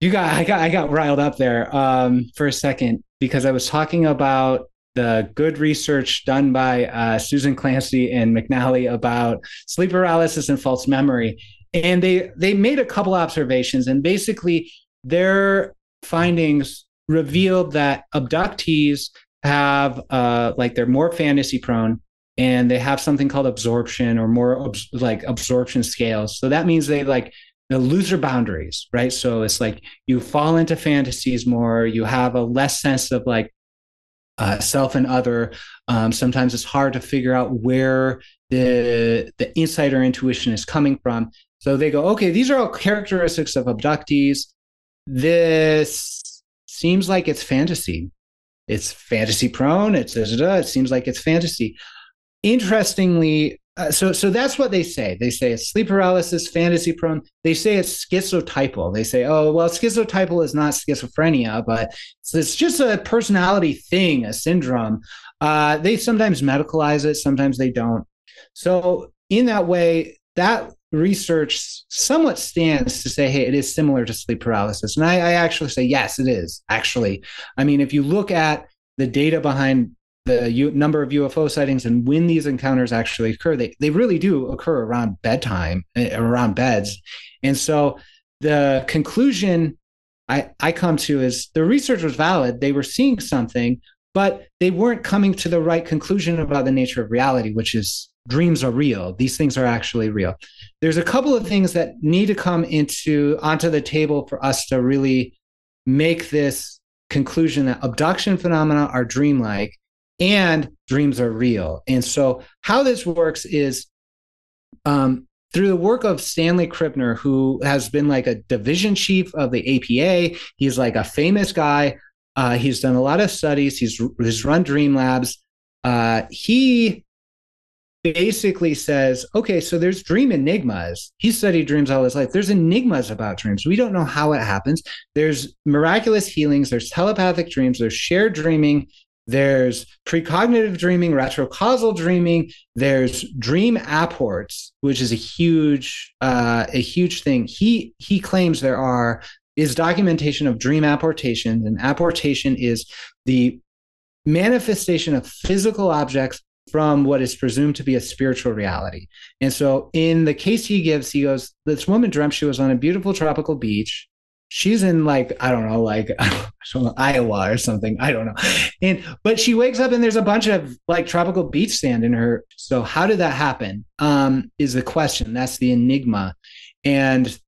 You got I got I got riled up there um, for a second because I was talking about the good research done by uh, Susan Clancy and McNally about sleep paralysis and false memory, and they they made a couple observations, and basically their findings revealed that abductees have uh, like they're more fantasy prone and they have something called absorption or more like absorption scales. So that means they like they lose their boundaries, right? So it's like you fall into fantasies more. You have a less sense of like uh, self and other. Um, sometimes it's hard to figure out where the the insight or intuition is coming from. So they go, okay, these are all characteristics of abductees. This seems like it's fantasy. It's fantasy prone. It's it seems like it's fantasy interestingly, uh, so so that's what they say. They say it's sleep paralysis, fantasy prone. They say it's schizotypal. They say, oh well, schizotypal is not schizophrenia, but it's, it's just a personality thing, a syndrome. Uh, they sometimes medicalize it, sometimes they don't. So in that way, that research somewhat stands to say, hey, it is similar to sleep paralysis. And I, I actually say, yes, it is. Actually, I mean, if you look at the data behind the U- number of UFO sightings and when these encounters actually occur, they, they really do occur around bedtime, uh, around beds. And so the conclusion I, I come to is the research was valid. They were seeing something, but they weren't coming to the right conclusion about the nature of reality, which is dreams are real. These things are actually real. There's a couple of things that need to come into onto the table for us to really make this conclusion that abduction phenomena are dreamlike and dreams are real. And so, how this works is um, through the work of Stanley Krippner, who has been like a division chief of the APA. He's like a famous guy. Uh, he's done a lot of studies. He's, he's run dream labs. Uh, he basically says, okay, so there's dream enigmas. He studied dreams all his life. There's enigmas about dreams. We don't know how it happens. There's miraculous healings. There's telepathic dreams. There's shared dreaming. There's precognitive dreaming, retrocausal dreaming. There's dream apports, which is a huge, uh, a huge thing. He he claims there are is documentation of dream apportation, and apportation is the manifestation of physical objects from what is presumed to be a spiritual reality. And so, in the case he gives, he goes, This woman dreamt she was on a beautiful tropical beach she's in like I don't know, like (laughs) know, Iowa or something. I don't know. And but she wakes up and there's a bunch of like tropical beach sand in her. So how did that happen? Um, is the question. That's the enigma. And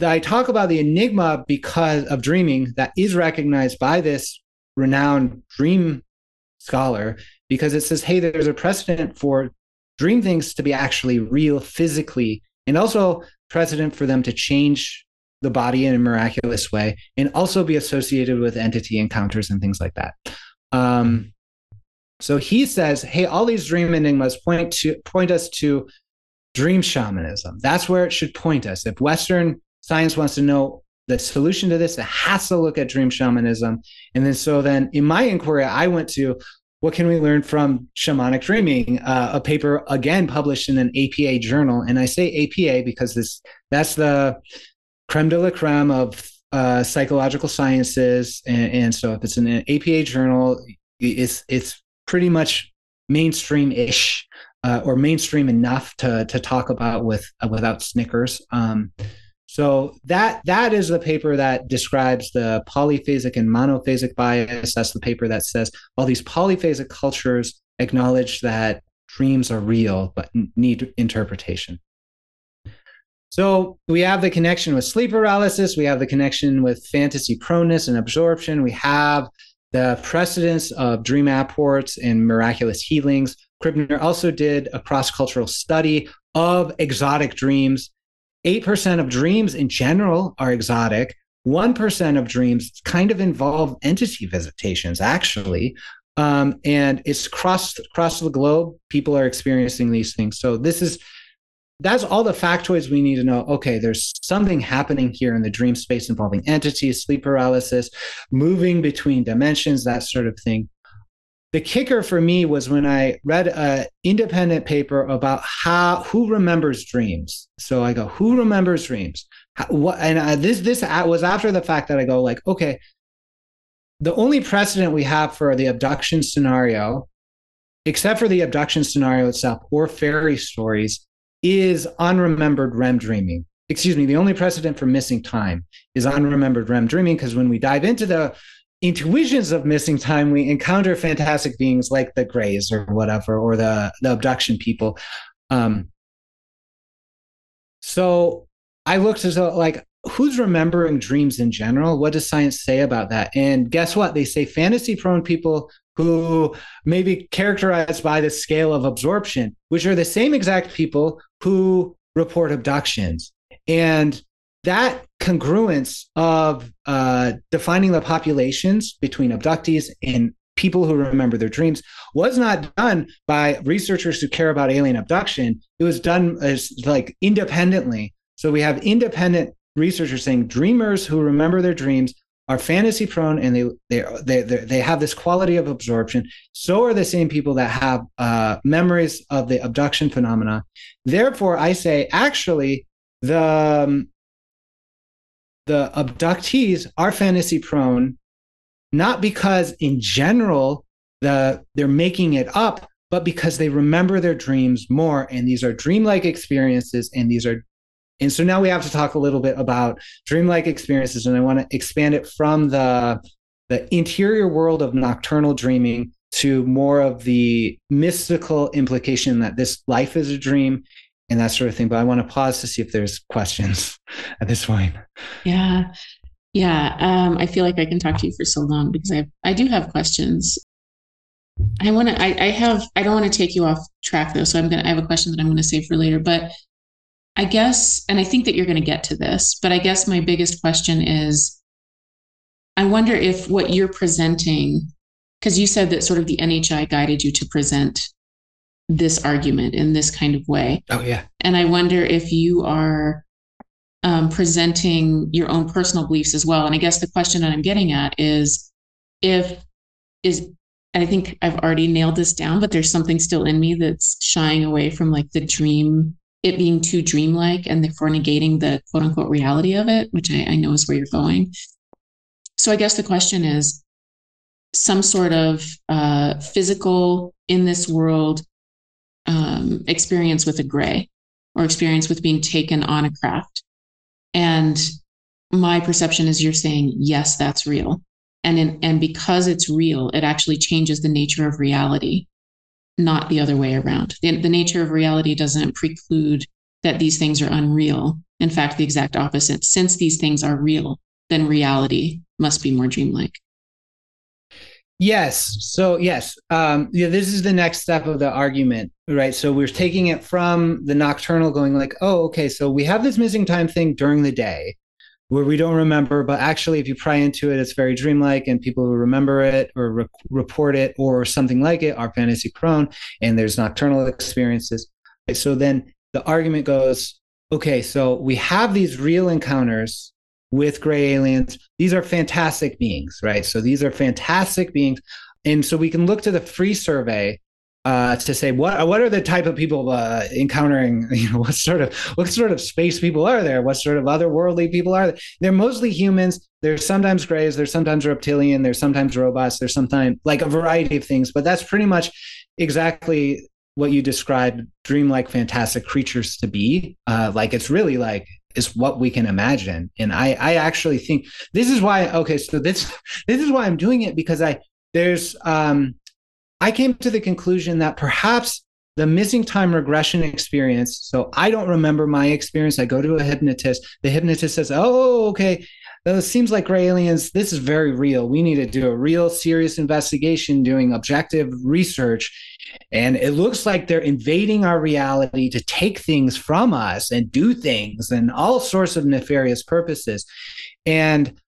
I talk about the enigma because of dreaming that is recognized by this renowned dream scholar because it says, hey, there's a precedent for dream things to be actually real physically and also precedent for them to change the body in a miraculous way and also be associated with entity encounters and things like that. Um, so he says, hey, all these dream enigmas point to point us to dream shamanism. That's where it should point us. If Western science wants to know the solution to this, it has to look at dream shamanism. And then so then in my inquiry, I went to what can we learn from shamanic dreaming? Uh, a paper again published in an APA journal, and I say APA because this that's the creme de la creme of uh, psychological sciences. And, and, so if it's an APA journal, it's it's pretty much mainstream ish uh, or mainstream enough to to talk about with uh, without Snickers. Um, so that that is the paper that describes the polyphasic and monophasic bias. That's the paper that says all these polyphasic cultures acknowledge that dreams are real but need interpretation. So we have the connection with sleep paralysis. We have the connection with fantasy proneness and absorption. We have the precedence of dream apports and miraculous healings. Krippner also did a cross cultural study of exotic dreams. 8% of dreams in general are exotic. 1% of dreams kind of involve entity visitations, actually. Um, and it's across, across the globe, people are experiencing these things. So this is that's all the factoids we need to know. Okay, there's something happening here in the dream space involving entities, sleep paralysis, moving between dimensions, that sort of thing. The kicker for me was when I read an independent paper about how who remembers dreams. So I go, who remembers dreams? How, what, and I, this this was after the fact that I go like, okay, the only precedent we have for the abduction scenario, except for the abduction scenario itself or fairy stories, is unremembered REM dreaming. Excuse me, the only precedent for missing time is unremembered REM dreaming because when we dive into the intuitions of missing time, we encounter fantastic beings like the Greys or whatever, or the, the abduction people. Um, so I looked as though, like, who's remembering dreams in general? What does science say about that? And guess what? They say fantasy prone people who may be characterized by the scale of absorption, which are the same exact people who report abductions. And that congruence of uh, defining the populations between abductees and people who remember their dreams was not done by researchers who care about alien abduction. It was done as like independently. So we have independent researchers saying dreamers who remember their dreams are fantasy prone and they they they they have this quality of absorption. So are the same people that have uh, memories of the abduction phenomena. Therefore, I say actually the um, the abductees are fantasy prone, not because in general the they're making it up, but because they remember their dreams more, and these are dreamlike experiences, and these are and so now we have to talk a little bit about dreamlike experiences, and I want to expand it from the the interior world of nocturnal dreaming to more of the mystical implication that this life is a dream and that sort of thing. But I want to pause to see if there's questions (laughs) at this point. Yeah. Yeah. Um, I feel like I can talk to you for so long because I I do have questions. I want to, I, I have, I don't want to take you off track though. So I'm going to, I have a question that I'm going to save for later, but I guess, and I think that you're going to get to this, but I guess my biggest question is I wonder if what you're presenting, because you said that sort of the NHI guided you to present this argument in this kind of way. Oh, yeah. And I wonder if you are um, presenting your own personal beliefs as well. And I guess the question that I'm getting at is if, is, I think I've already nailed this down, but there's something still in me that's shying away from like the dream it being too dreamlike and therefore negating the quote unquote reality of it, which I, I know is where you're going. So I guess the question is some sort of uh, physical in this world um, experience with a gray or experience with being taken on a craft. And my perception is you're saying, yes, that's real. And, in, and because it's real, it actually changes the nature of reality not the other way around. The, the nature of reality doesn't preclude that these things are unreal. In fact, the exact opposite. Since these things are real, then reality must be more dreamlike. Yes. So yes, um, yeah, this is the next step of the argument, right? So we're taking it from the nocturnal, going like, oh, okay, so we have this missing time thing during the day, where we don't remember, but actually, if you pry into it, it's very dreamlike, and people who remember it or re- report it or something like it are fantasy prone, and there's nocturnal experiences. So then the argument goes, okay, so we have these real encounters with gray aliens. These are fantastic beings, right? So these are fantastic beings, and so we can look to the free survey uh, to say what what are the type of people uh, encountering (laughs) you know what sort of what sort of space people are there? What sort of otherworldly people are there? They're mostly humans. There's sometimes grays. There's sometimes reptilian. There's sometimes robots. There's sometimes like a variety of things. But that's pretty much exactly what you described dreamlike fantastic creatures to be. Uh, like it's really like is what we can imagine and i i actually think this is why okay so this (laughs) this is why i'm doing it because i there's um I came to the conclusion that perhaps the missing time regression experience. So I don't remember my experience. I go to a hypnotist. The hypnotist says, Oh, okay. It seems like gray aliens. This is very real. We need to do a real serious investigation, doing objective research. And it looks like they're invading our reality to take things from us and do things and all sorts of nefarious purposes. And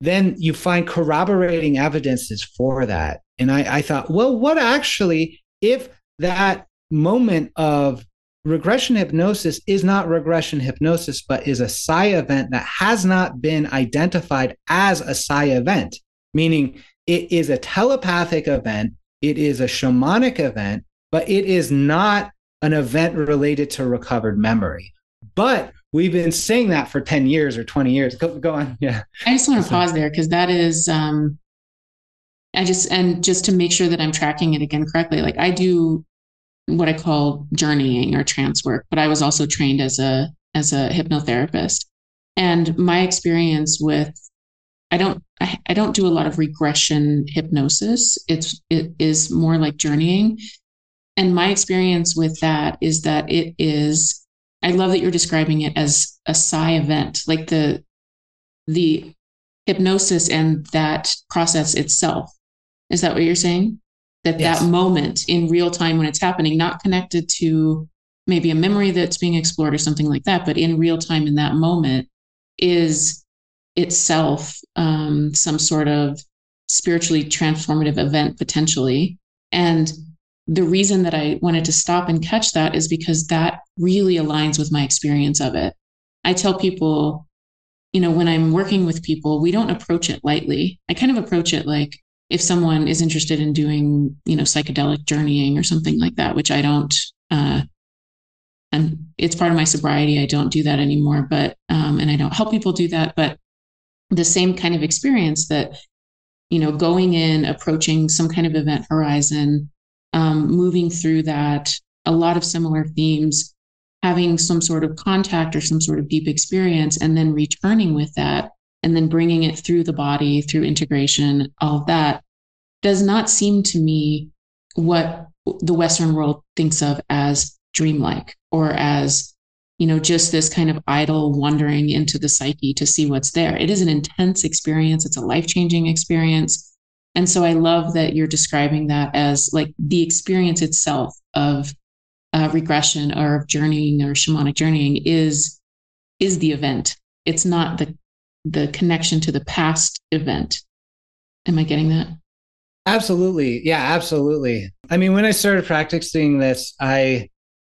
then you find corroborating evidences for that. And I, I thought, well, what actually, if that moment of regression hypnosis is not regression hypnosis, but is a psi event that has not been identified as a psi event, meaning it is a telepathic event, it is a shamanic event, but it is not an event related to recovered memory. But we've been saying that for 10 years or 20 years. Go, go on. Yeah. I just want to pause there because that is um, I just and just to make sure that I'm tracking it again correctly, like I do what I call journeying or trance work, but I was also trained as a as a hypnotherapist. And my experience with I don't I, I don't do a lot of regression hypnosis. It's it is more like journeying. And my experience with that is that it is I love that you're describing it as a psi event, like the the hypnosis and that process itself is that what you're saying? That yes. that moment in real time when it's happening, not connected to maybe a memory that's being explored or something like that, but in real time in that moment is itself um, some sort of spiritually transformative event potentially. And the reason that I wanted to stop and catch that is because that really aligns with my experience of it. I tell people, you know, when I'm working with people, we don't approach it lightly. I kind of approach it like, if someone is interested in doing, you know, psychedelic journeying or something like that, which I don't, uh, and it's part of my sobriety. I don't do that anymore, but, um, and I don't help people do that, but the same kind of experience that, you know, going in, approaching some kind of event horizon, um, moving through that, a lot of similar themes, having some sort of contact or some sort of deep experience, and then returning with that and then bringing it through the body through integration, all of that does not seem to me what the Western world thinks of as dreamlike or as, you know, just this kind of idle wandering into the psyche to see what's there. It is an intense experience, it's a life changing experience. And so I love that you're describing that as like the experience itself of uh, regression or of journeying or shamanic journeying is is the event. It's not the the connection to the past event. Am I getting that? Absolutely. Yeah, absolutely. I mean, when I started practicing this, I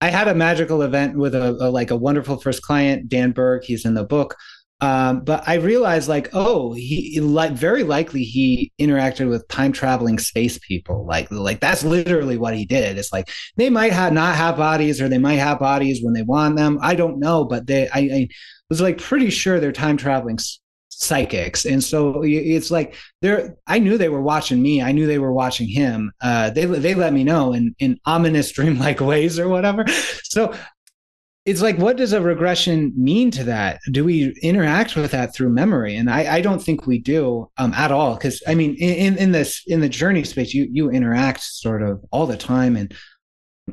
I had a magical event with a, a like a wonderful first client, Dan Berg. He's in the book. Um, but I realized, like, oh, he like very likely he interacted with time traveling space people. Like, like that's literally what he did. It's like they might have not have bodies, or they might have bodies when they want them. I don't know, but they, I, I was like pretty sure they're time traveling psychics and so it's like they're i knew they were watching me i knew they were watching him uh, they they let me know in in ominous (laughs) dreamlike ways or whatever so it's like what does a regression mean to that? Do we interact with that through memory? And i, I don't think we do um, at all because i mean in, in this in the journey space you you interact sort of all the time. And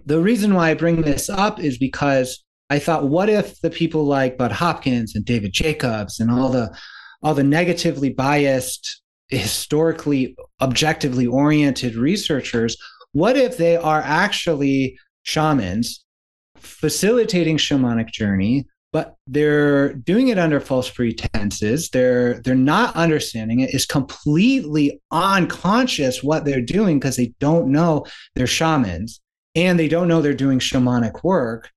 the reason why i bring this up is because I thought, what if the people like Bud Hopkins and David Jacobs and all the all the negatively biased, historically objectively oriented researchers, what if they are actually shamans facilitating shamanic journey, but they're doing it under false pretenses. They're they're not understanding it. It's completely unconscious what they're doing because they don't know they're shamans and they don't know they're doing shamanic work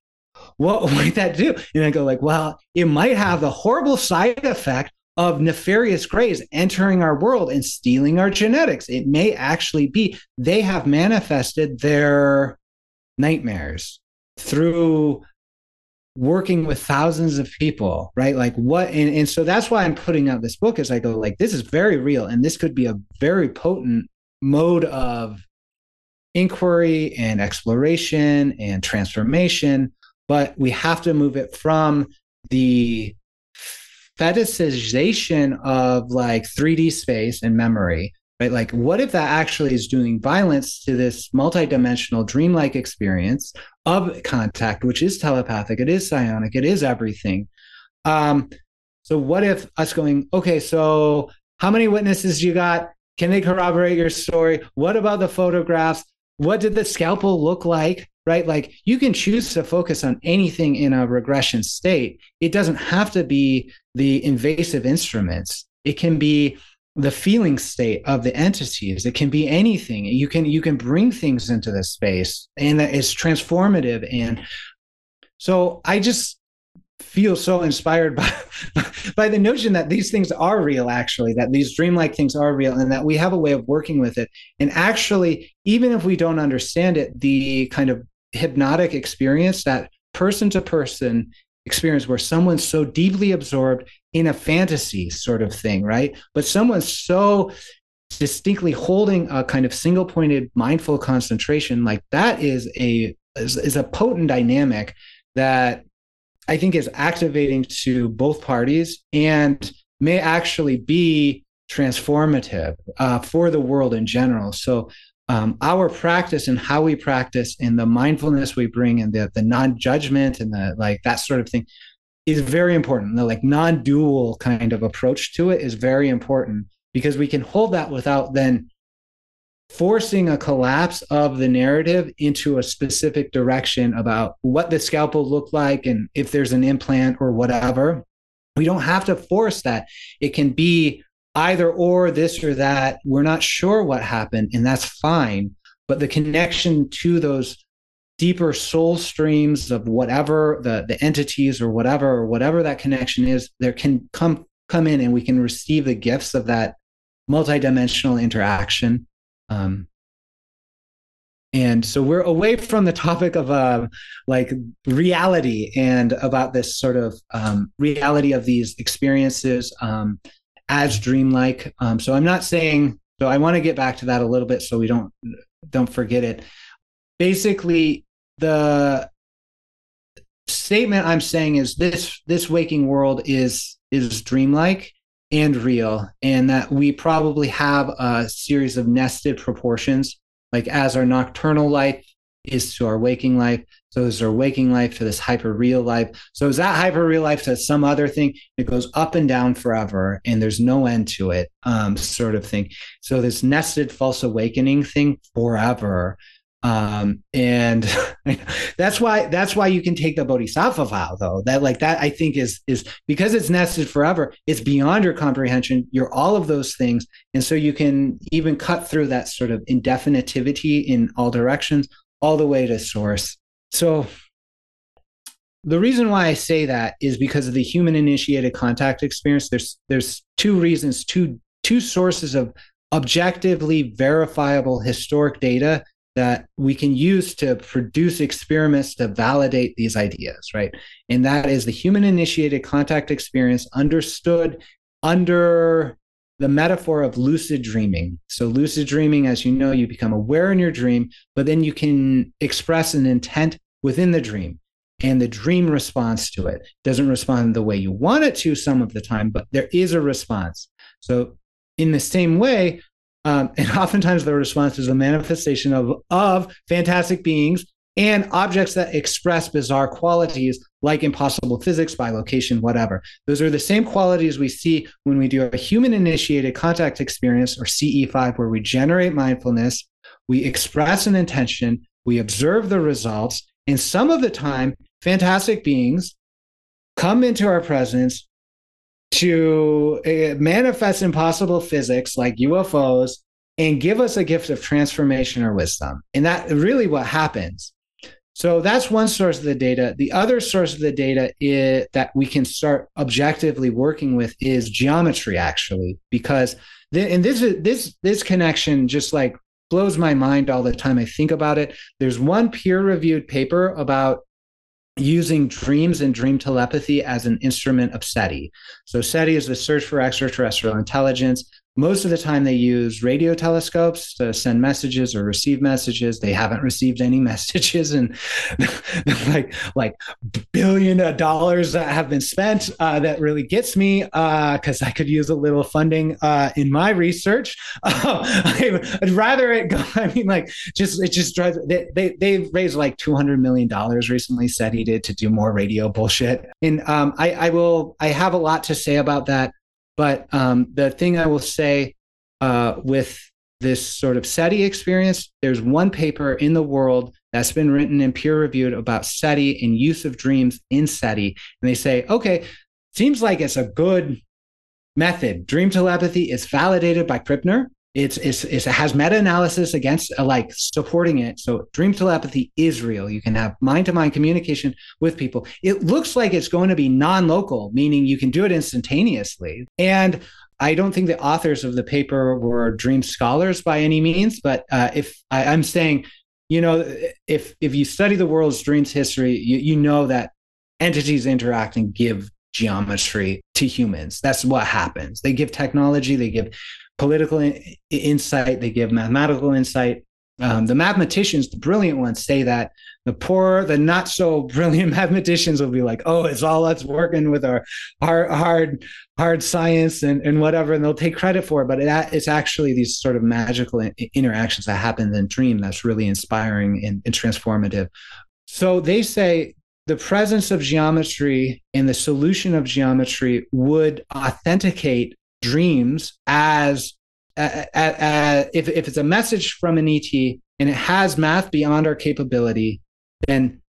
what (laughs) might that do? And I go like, well, it might have the horrible side effect of nefarious greys entering our world and stealing our genetics. It may actually be they have manifested their nightmares through working with thousands of people, right? Like what and, and so that's why I'm putting out this book is I go, like, this is very real, and this could be a very potent mode of inquiry and exploration and transformation, but we have to move it from the fetishization of like 3D space and memory, right? Like, what if that actually is doing violence to this multidimensional dreamlike experience of contact, which is telepathic, it is psionic, it is everything. Um, so, what if us going, okay, so how many witnesses you got? Can they corroborate your story? What about the photographs? What did the scalpel look like? Right? Like you can choose to focus on anything in a regression state. It doesn't have to be the invasive instruments. It can be the feeling state of the entities it can be anything. You can you can bring things into this space and it's transformative and so i just feel so inspired (laughs) by by the notion that these things are real actually that these dreamlike things are real and that we have a way of working with it. And actually even if we don't understand it the kind of hypnotic experience that person to person experience where someone's so deeply absorbed in a fantasy sort of thing, right? But someone's so distinctly holding a kind of single pointed mindful concentration like that is a is, is a potent dynamic that I think is activating to both parties and may actually be transformative uh, for the world in general. So um, our practice and how we practice and the mindfulness we bring and the, the non-judgment and the like that sort of thing is very important. The like non-dual kind of approach to it is very important because we can hold that without then forcing a collapse of the narrative into a specific direction about what the scalpel looked like and if there's an implant or whatever. We don't have to force that. It can be either or this or that. We're not sure what happened and that's fine. But the connection to those deeper soul streams of whatever the the entities or whatever or whatever that connection is there can come come in and we can receive the gifts of that multidimensional interaction um, and so we're away from the topic of uh, like reality and about this sort of um, reality of these experiences um, as dreamlike. Um, so I'm not saying. So I want to get back to that a little bit so we don't don't forget it. Basically, the statement I'm saying is this: this waking world is is dreamlike and real, and that we probably have a series of nested proportions, like as our nocturnal life is to our waking life. So is our waking life to this hyper real life. So is that hyper real life to some other thing? It goes up and down forever and there's no end to it, um, sort of thing. So this nested false awakening thing forever. Um, and (laughs) that's why that's why you can take the bodhisattva vow though. That like that I think is is because it's nested forever, it's beyond your comprehension. You're all of those things. And so you can even cut through that sort of indefinitivity in all directions all the way to source. So the reason why I say that is because of the human initiated contact experience. There's there's two reasons, two two sources of objectively verifiable historic data that we can use to produce experiments to validate these ideas, right? And that is the human initiated contact experience understood under the metaphor of lucid dreaming. So, lucid dreaming, as you know, you become aware in your dream, but then you can express an intent within the dream. And the dream responds to it. Doesn't respond the way you want it to some of the time, but there is a response. So, in the same way, um, and (laughs) oftentimes the response is a manifestation of, of fantastic beings and objects that express bizarre qualities like impossible physics, bilocation, whatever. Those are the same qualities we see when we do a human initiated contact experience or CE5, where we generate mindfulness, we express an intention, we observe the results, and some of the time, fantastic beings come into our presence to uh, manifest impossible physics like UFOs and give us a gift of transformation or wisdom. And that really what happens So that's one source of the data. The other source of the data is, that we can start objectively working with is geometry, actually, because the, and this is this this connection just like blows my mind all the time. I think about it. There's one peer-reviewed paper about using dreams and dream telepathy as an instrument of SETI. So SETI is the search for extraterrestrial intelligence. Most of the time, they use radio telescopes to send messages or receive messages. They haven't received any (laughs) messages, and (laughs) like like billion dollars that have been spent. Uh, that really gets me because uh, I could use a little funding uh, in my research. (laughs) I'd rather it go. I mean, like just it just drives. They they they've raised like two hundred million dollars recently. SETI did to do more radio bullshit, and um, I I will I have a lot to say about that. But um, the thing I will say uh, with this sort of SETI experience, there's one paper in the world that's been written and peer reviewed about SETI and use of dreams in SETI. And they say, okay, seems like it's a good method. Dream telepathy is validated by Krippner. It's, it's, it's, it has meta-analysis against uh, like supporting it. So dream telepathy is real. You can have mind-to-mind communication with people. It looks like it's going to be non-local, meaning you can do it instantaneously. And I don't think the authors of the paper were dream scholars by any means, but uh, if I, I'm saying, you know, if if you study the world's dreams history, you, you know that entities interact and give geometry to humans. That's what happens. They give technology, they give political in- insight, they give mathematical insight. Um, the mathematicians, the brilliant ones, say that the poor, the not so brilliant (laughs) mathematicians will be like, "Oh, it's all us working with our hard, hard, hard science and, and whatever," and they'll take credit for it. But it, it's actually these sort of magical interactions that happen in dream that's really inspiring and, and transformative. So they say the presence of geometry and the solution of geometry would authenticate dreams as uh, uh, if, if it's a message from an ET and it has math beyond our capability, then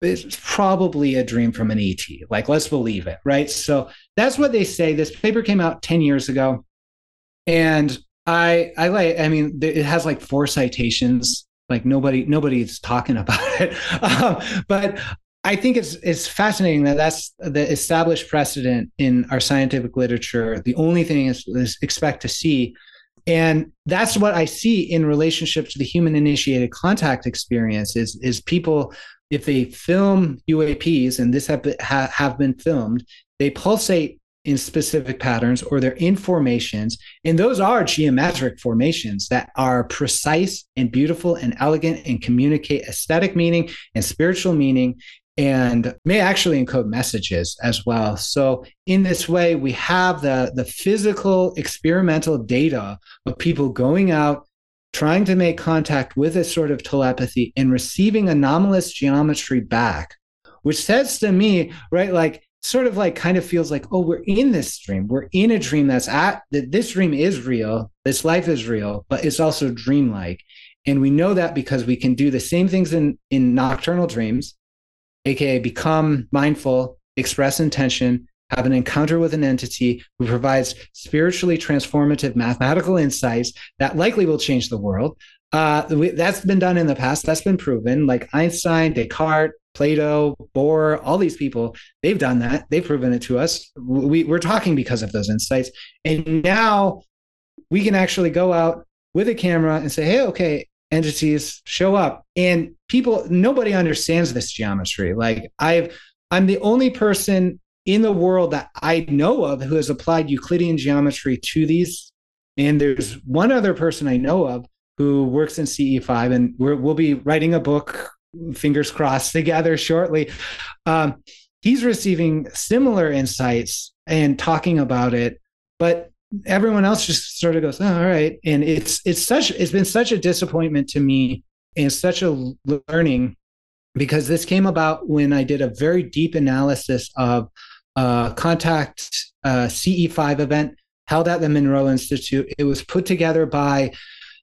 it's probably a dream from an ET. Like, let's believe it, right? So that's what they say. This paper came out 10 years ago. And I, I like, I mean, it has like four citations. Like nobody, nobody's talking about (laughs) it. Um, but I think it's it's fascinating that that's the established precedent in our scientific literature. The only thing is, is expect to see, and that's what I see in relationship to the human initiated contact experience. Is is people if they film UAPs and this have have been filmed, they pulsate in specific patterns or they're in formations. And those are geometric formations that are precise and beautiful and elegant and communicate aesthetic meaning and spiritual meaning and may actually encode messages as well. So in this way, we have the, the physical experimental data of people going out, trying to make contact with a sort of telepathy and receiving anomalous geometry back, which says to me, right, like sort of like kind of feels like, oh, we're in this dream. We're in a dream that's at that this dream is real, this life is real, but it's also dreamlike. And we know that because we can do the same things in, in nocturnal dreams aka become mindful, express intention, have an encounter with an entity who provides spiritually transformative mathematical insights that likely will change the world. Uh, that's been done in the past. That's been proven. Like Einstein, Descartes, Plato, Bohr, all these people, they've done that. They've proven it to us. We, we're talking because of those insights. And now we can actually go out with a camera and say, hey, okay, entities show up and people nobody understands this geometry. Like i've i'm the only person in the world that i know of who has applied euclidean geometry to these. And there's one other person i know of who works in ce5 and we will be writing a book fingers crossed (laughs) together shortly. Um, he's receiving similar insights and talking about it but everyone else just sort of goes, oh, all right. And it's it's such it's been such a disappointment to me and such a learning because this came about when I did a very deep analysis of a contact uh, CE5 event held at the Monroe Institute. It was put together by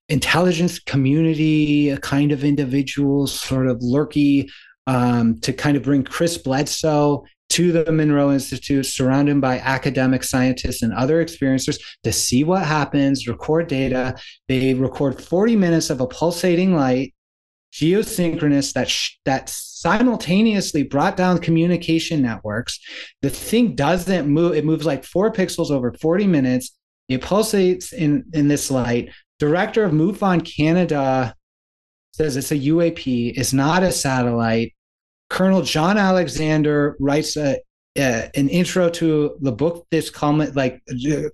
intelligence community kind of individuals, sort of lurky, um, to kind of bring Chris Bledsoe to the Monroe Institute, surrounded by academic scientists and other experiencers to see what happens, record data. They record 40 minutes of a pulsating light geosynchronous that sh- that simultaneously brought down communication networks. The thing doesn't move; it moves like four pixels over 40 minutes. It pulsates in in this light. Director of MUFON Canada says it's a UAP. It's not a satellite. Colonel John Alexander writes a, uh, an intro to the book. This comment like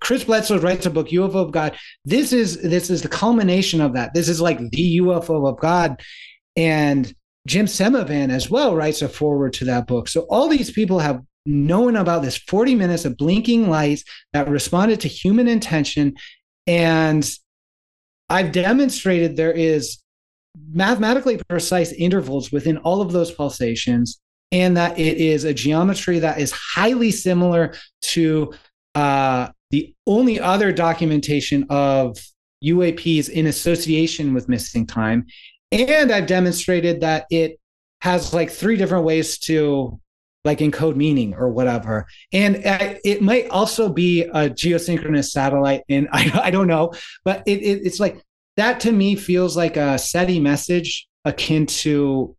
chris bledsoe writes a book ufo of god. This is this is the culmination of that. This is like the ufo of god. And jim semivan as well writes a forward to that book. So all these people have known about this 40 minutes of blinking lights that responded to human intention. And i've demonstrated there is mathematically precise intervals within all of those pulsations and that it is a geometry that is highly similar to uh, the only other documentation of UAPs in association with missing time. And I've demonstrated that it has like three different ways to like encode meaning or whatever. And it might also be a geosynchronous satellite. And (laughs) I, I don't know, but it, it, it's like that to me feels like a SETI message akin to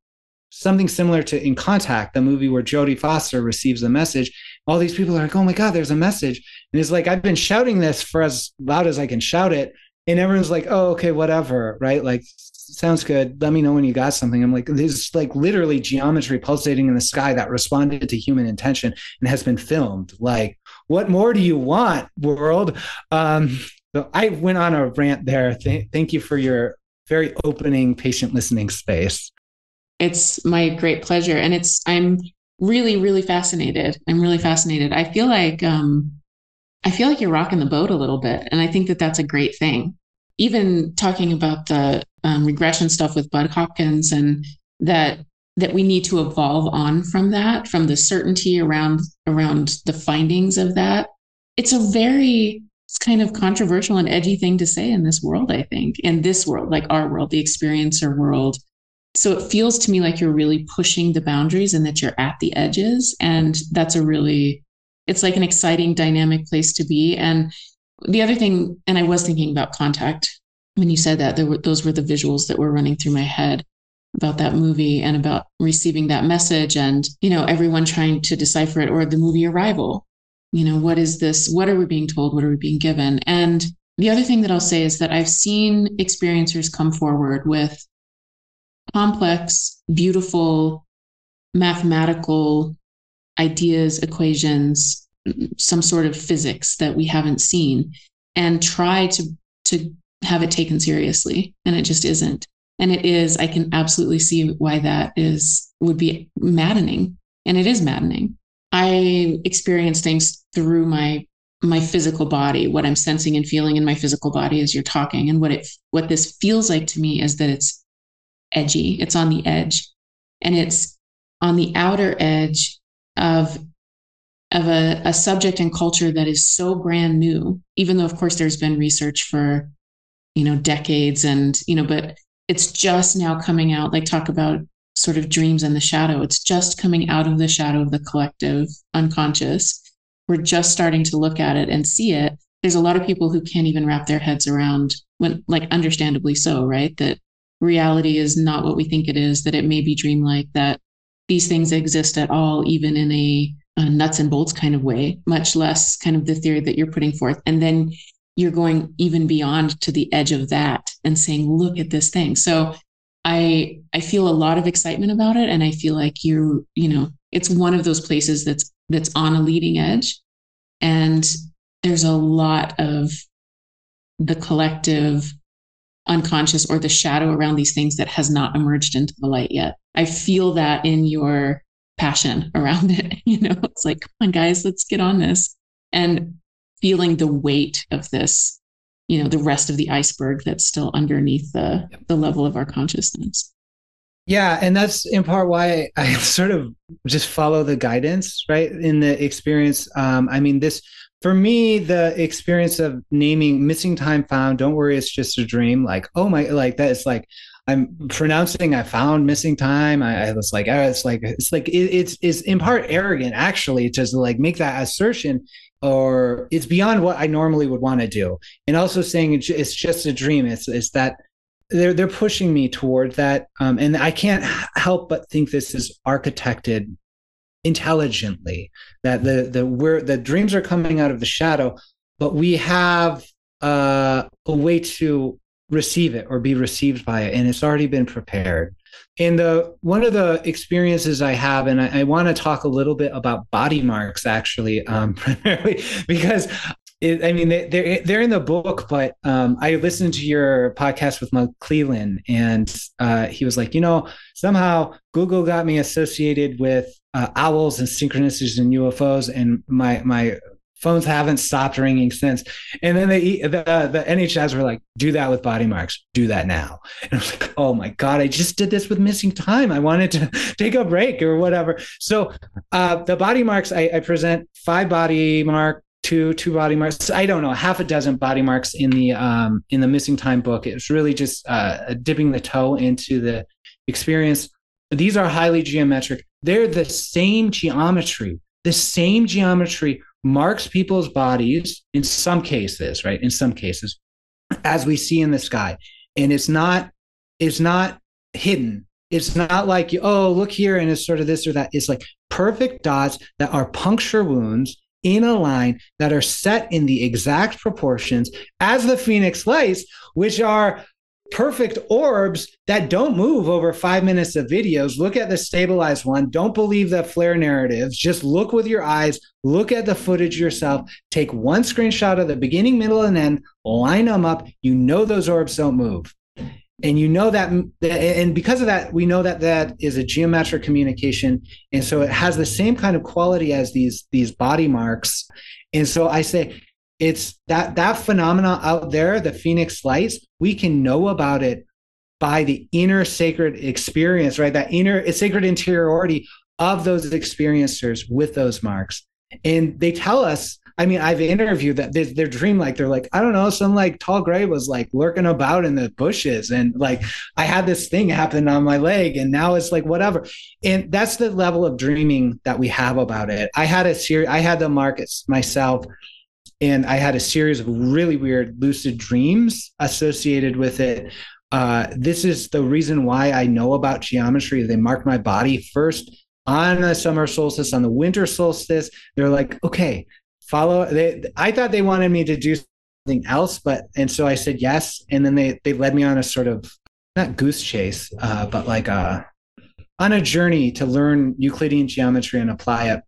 something similar to In Contact, the movie where Jodie Foster receives a message. All these people are like, oh my God, there's a message. And it's like, I've been shouting this for as loud as I can shout it. And everyone's like, oh, okay, whatever. Right. Like, sounds good. Let me know when you got something. I'm like, there's like literally geometry pulsating in the sky that responded to human intention and has been filmed. Like, what more do you want, world? Um, so I went on a rant there. Th- thank you for your very opening, patient listening space. It's my great pleasure. And it's, I'm really, really fascinated. I'm really fascinated. I feel like, um, I feel like you're rocking the boat a little bit. And I think that that's a great thing. Even talking about the um, regression stuff with Bud Hopkins and that that we need to evolve on from that from the certainty around around the findings of that it's a very it's kind of controversial and edgy thing to say in this world i think in this world like our world the experiencer world so it feels to me like you're really pushing the boundaries and that you're at the edges. And that's a really it's like an exciting dynamic place to be. And the other thing and i was thinking about contact when you said that there were, those were the visuals that were running through my head about that movie and about receiving that message and you know everyone trying to decipher it or the movie arrival. You know what is this? What are we being told? What are we being given? And the other thing that i'll say is that i've seen experiencers come forward with complex, beautiful, mathematical ideas, equations, some sort of physics that we haven't seen, and try to to have it taken seriously. And it just isn't. And it is, I can absolutely see why that is would be maddening. And it is maddening. I experience things through my my physical body, what I'm sensing and feeling in my physical body as you're talking. And what it what this feels like to me is that it's edgy, it's on the edge, and it's on the outer edge of of a, a subject and culture that is so brand new even though of course there's been research for you know decades and you know but it's just now coming out. Like talk about sort of dreams in the shadow. It's just coming out of the shadow of the collective unconscious. We're just starting to look at it and see it. There's a lot of people who can't even wrap their heads around when like understandably so right? That reality is not what we think it is, that it may be dreamlike, that these things exist at all, even in a, a, nuts and bolts kind of way, much less kind of the theory that you're putting forth. And then you're going even beyond to the edge of that and saying, look at this thing. So I I feel a lot of excitement about it. And I feel like you're, you know, it's one of those places that's that's on a leading edge. And there's a lot of the collective unconscious or the shadow around these things that has not emerged into the light yet. I feel that in your passion around (laughs) it. You know, it's like, come on, guys, let's get on this. And feeling the weight of this, you know, the rest of the iceberg that's still underneath the, the level of our consciousness. Yeah, and that's in part why I (laughs) sort of just follow the guidance, right? In the experience. Um, I mean, this for me, the experience of naming missing time found, don't worry, it's just a dream. Like, oh my, like that. It's like I'm pronouncing I found missing time. I, I was like, oh, it's like it's like it, it's it's in part arrogant actually to like make that assertion, or it's beyond what I normally would want to do. And also saying it's just a dream. It's it's that they're they're pushing me toward that, um, and I can't help but think this is architected intelligently. That the the we're the dreams are coming out of the shadow, but we have uh, a way to receive it or be received by it, and it's already been prepared. And the one of the experiences I have, and I, I want to talk a little bit about body marks actually, um, (laughs) primarily because it, I mean, they, they're they're in the book, but um, I listened to your podcast with Mike Clelland, and uh, he was like, you know, somehow Google got me associated with uh, owls and synchronicities and UFOs, and my my phones haven't stopped ringing since. And then they the the NHIs were like, do that with body marks, do that now. And I was like, oh my god, I just did this with missing time. I wanted to (laughs) take a break or whatever. So uh, the body marks, I, I present five body mark two two body marks. I don't know half a dozen body marks in the um in the missing time book. It's really just uh dipping the toe into the experience. These are highly geometric. They're the same geometry. The same geometry marks people's bodies in some cases right? In some cases as we see in the sky. And it's not it's not hidden. It's not like oh look here and it's sort of this or that. It's like perfect dots that are puncture wounds in a line that are set in the exact proportions as the phoenix lights, which are perfect orbs that don't move over five minutes of videos. Look at the stabilized one. Don't believe the flare narratives. Just look with your eyes, look at the footage yourself, take one screenshot of the beginning, middle, and end, line them up. You know those orbs don't move and you know that and because of that we know that that is a geometric communication. And so it has the same kind of quality as these these body marks. And so i say it's that that phenomena out there the phoenix lights we can know about it by the inner sacred experience right? That inner sacred interiority of those experiencers with those marks. And they tell us I mean, I've interviewed that their dream like they're like, I don't know, some like tall gray was like lurking about in the bushes. And like I had this thing happen on my leg and now it's like whatever. And that's the level of dreaming that we have about it. I had a series, I had the markets myself and I had a series of really weird lucid dreams associated with it. Uh, this is the reason why I know about geometry. They mark my body first on the summer solstice, on the winter solstice. They're like, okay, follow they i thought they wanted me to do something else but and so i said yes and then they they led me on a sort of not goose chase uh, but like a uh, on a journey to learn euclidean geometry and apply it.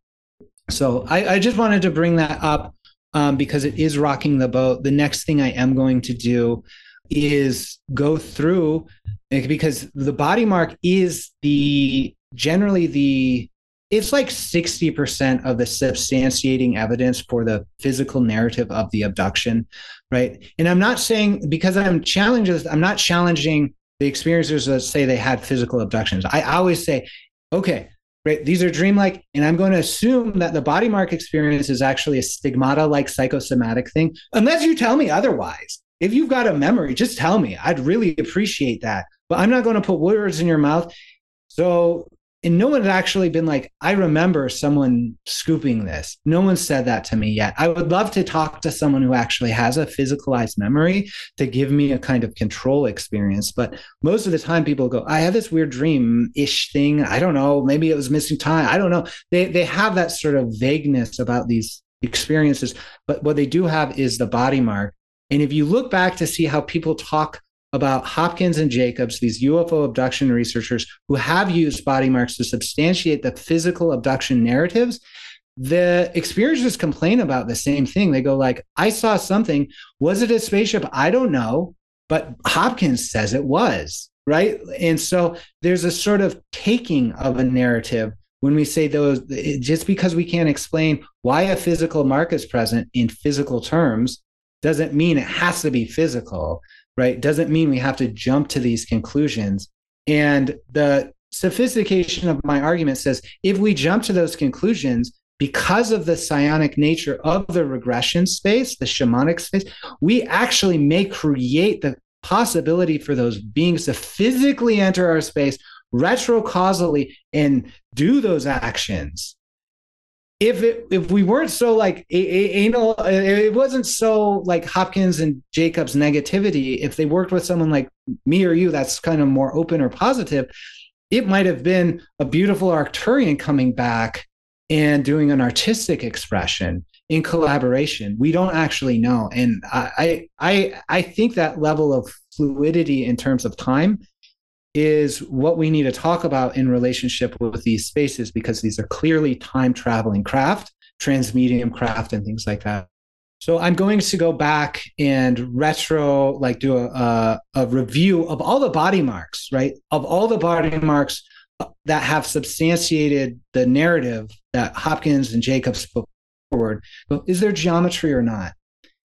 So i, I just wanted to bring that up um, because it is rocking the boat. The next thing i am going to do is go through because the body mark is the generally the it's like 60% of the substantiating evidence for the physical narrative of the abduction right? And i'm not saying because i'm challenging i'm not challenging the experiencers that say they had physical abductions. I always say okay right these are dreamlike and i'm going to assume that the body mark experience is actually a stigmata like psychosomatic thing unless you tell me otherwise. If you've got a memory just tell me. I'd really appreciate that. But i'm not going to put words in your mouth. So and no one had actually been like, I remember someone scooping this. No one said that to me yet. I would love to talk to someone who actually has a physicalized memory to give me a kind of control experience. But most of the time, people go, I had this weird dream ish thing. I don't know. Maybe it was missing time. I don't know. They, they have that sort of vagueness about these experiences. But what they do have is the body mark. And if you look back to see how people talk about Hopkins and Jacobs, these UFO abduction researchers who have used body marks to substantiate the physical abduction narratives. The experiencers complain about the same thing. They go like, "I saw something. Was it a spaceship? I don't know, but Hopkins says it was." Right? And so there's a sort of taking of a narrative when we say those just because we can't explain why a physical mark is present in physical terms doesn't mean it has to be physical right? Doesn't mean we have to jump to these conclusions. And the sophistication of my argument says if we jump to those conclusions because of the psionic nature of the regression space the shamanic space we actually may create the possibility for those beings to physically enter our space retrocausally and do those actions if it if we weren't so like anal uh, it wasn't so like hopkins and jacobs negativity if they worked with someone like me or you that's kind of more open or positive it might have been a beautiful arcturian coming back and doing an artistic expression in collaboration. We don't actually know. And i i i think that level of fluidity in terms of time is what we need to talk about in relationship with these spaces because these are clearly time traveling craft, transmedium craft, and things like that. So I'm going to go back and retro, like do a, a, review of all the body marks, right? Of all the body marks that have substantiated the narrative that Hopkins and Jacobs put forward. Is there geometry or not?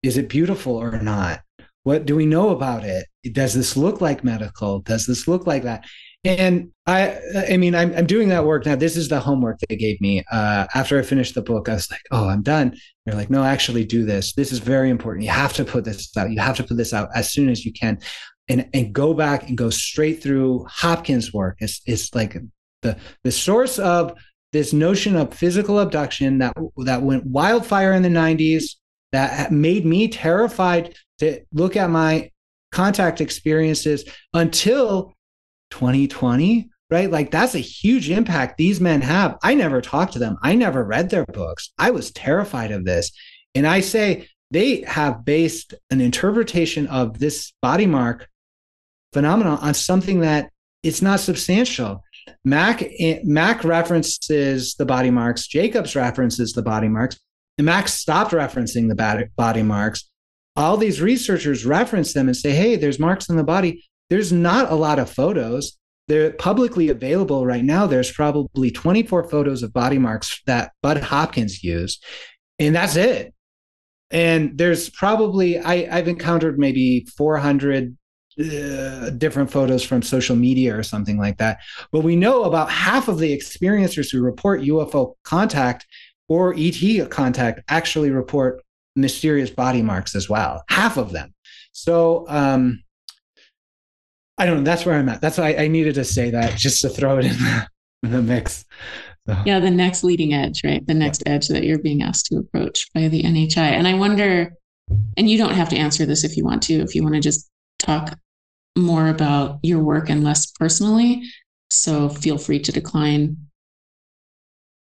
Is it beautiful or not? What do we know about it? Does this look like medical? Does this look like that? And I, I mean, I'm, I'm doing that work now. This is the homework they gave me. Uh, after I finished the book, I was like, oh, I'm done. They're like, no, actually do this. This is very important. You have to put this out. You have to put this out as soon as you can. And, and go back and go straight through Hopkins' work. It's, it's like the, the source of this notion of physical abduction that, that went wildfire in the 90s, that made me terrified to look at my contact experiences until 2020 right? Like that's a huge impact these men have. I never talked to them. I never read their books. I was terrified of this. And i say they have based an interpretation of this body mark phenomenon on something that it's not substantial. Mack eh, mack references the body marks. Jacobs references the body marks. And mack stopped referencing the body marks all these researchers reference them and say, hey, there's marks on the body. There's not a lot of photos. They're publicly available right now. There's probably 24 photos of body marks that Bud Hopkins used, and that's it. And there's probably, I, I've encountered maybe 400 uh, different photos from social media or something like that. But we know about half of the experiencers who report UFO contact or ET contact actually report mysterious body marks as well, half of them. So um, I don't know. That's where I'm at. That's why I, I needed to say that just to throw it in the, in the mix. So. Yeah, the next leading edge, right? The next yeah. edge that you're being asked to approach by the NHI. And I wonder, and you don't have to answer this if you want to, if you want to just talk more about your work and less personally. So feel free to decline.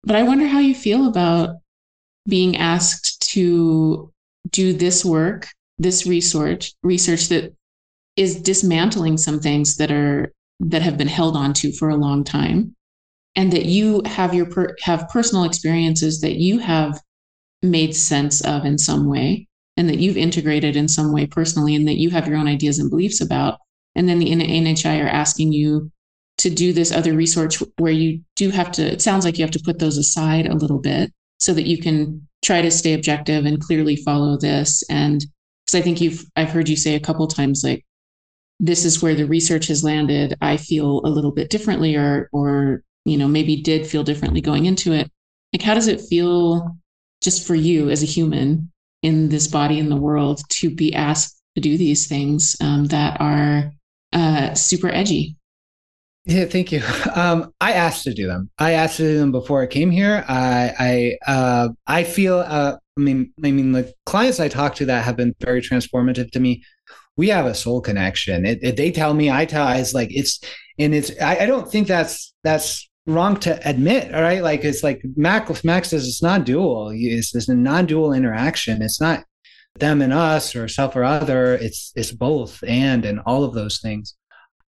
But I wonder how you feel about being asked to do this work, this research, research that is dismantling some things that are that have been held onto for a long time, and that you have your per, have personal experiences that you have made sense of in some way, and that you've integrated in some way personally, and that you have your own ideas and beliefs about, and then the NHI are asking you to do this other research where you do have to. It sounds like you have to put those aside a little bit so that you can try to stay objective and clearly follow this. And because I think you've, I've heard you say a couple times, like, this is where the research has landed. I feel a little bit differently, or, or, you know, maybe did feel differently going into it. Like, how does it feel just for you as a human in this body in the world to be asked to do these things um, that are uh, super edgy? Yeah, thank you. Um, I asked to do them. I asked to do them before I came here. I I uh, I feel. Uh, I mean, I mean, the clients I talk to that have been very transformative to me. We have a soul connection. It, it, they tell me, I tell. It's like it's, and it's. I, I don't think that's that's wrong to admit. All right, like it's like Mac Max says it's not dual. It's, it's a non-dual interaction. It's not them and us or self or other. It's it's both and and all of those things.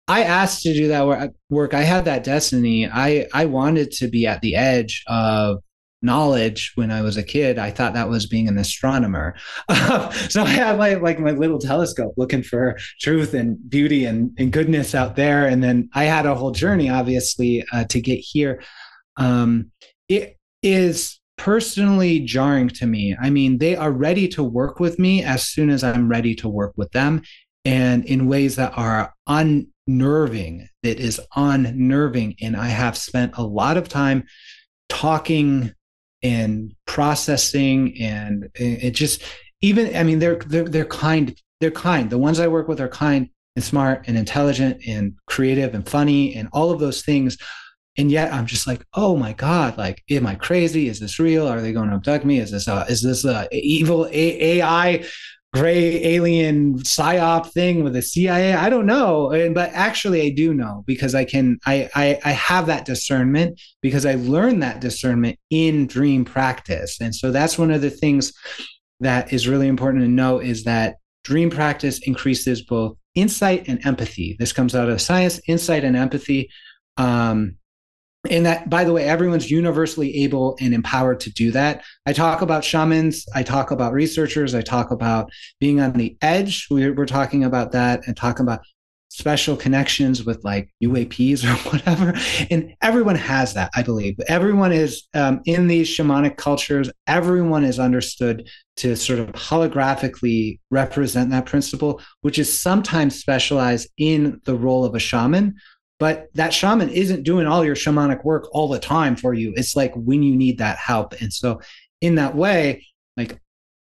I asked to do that work. I had that destiny. I I wanted to be at the edge of knowledge when I was a kid. I thought that was being an astronomer. (laughs) so I had my like my little telescope looking for truth and beauty and, and goodness out there. And then I had a whole journey, obviously, uh, to get here. Um, it is personally jarring to me. I mean, they are ready to work with me as soon as I'm ready to work with them and in ways that are un nerving that is unnerving. And i have spent a lot of time talking and processing and it just even i mean they're they're, they're kind they're kind. The ones i work with are kind and smart and intelligent and creative and funny and all of those things. And yet i'm just like oh my god like am i crazy? Is this real? Are they going to abduct me? Is this a, is this a evil a- ai gray alien psyop thing with the cia i don't know but actually i do know because i can I, I i have that discernment because i learned that discernment in dream practice. And so that's one of the things that is really important to know is that dream practice increases both insight and empathy. This comes out of science insight and empathy. Um, and that by the way everyone's universally able and empowered to do that. I talk about shamans i talk about researchers i talk about being on the edge. We're, we're talking about that and talking about special connections with like uaps or (laughs) whatever. And everyone has that i believe. Everyone is um, in these shamanic cultures everyone is understood to sort of holographically represent that principle which is sometimes specialized in the role of a shaman but that shaman isn't doing all your shamanic work all the time for you. It's like when you need that help. And so in that way like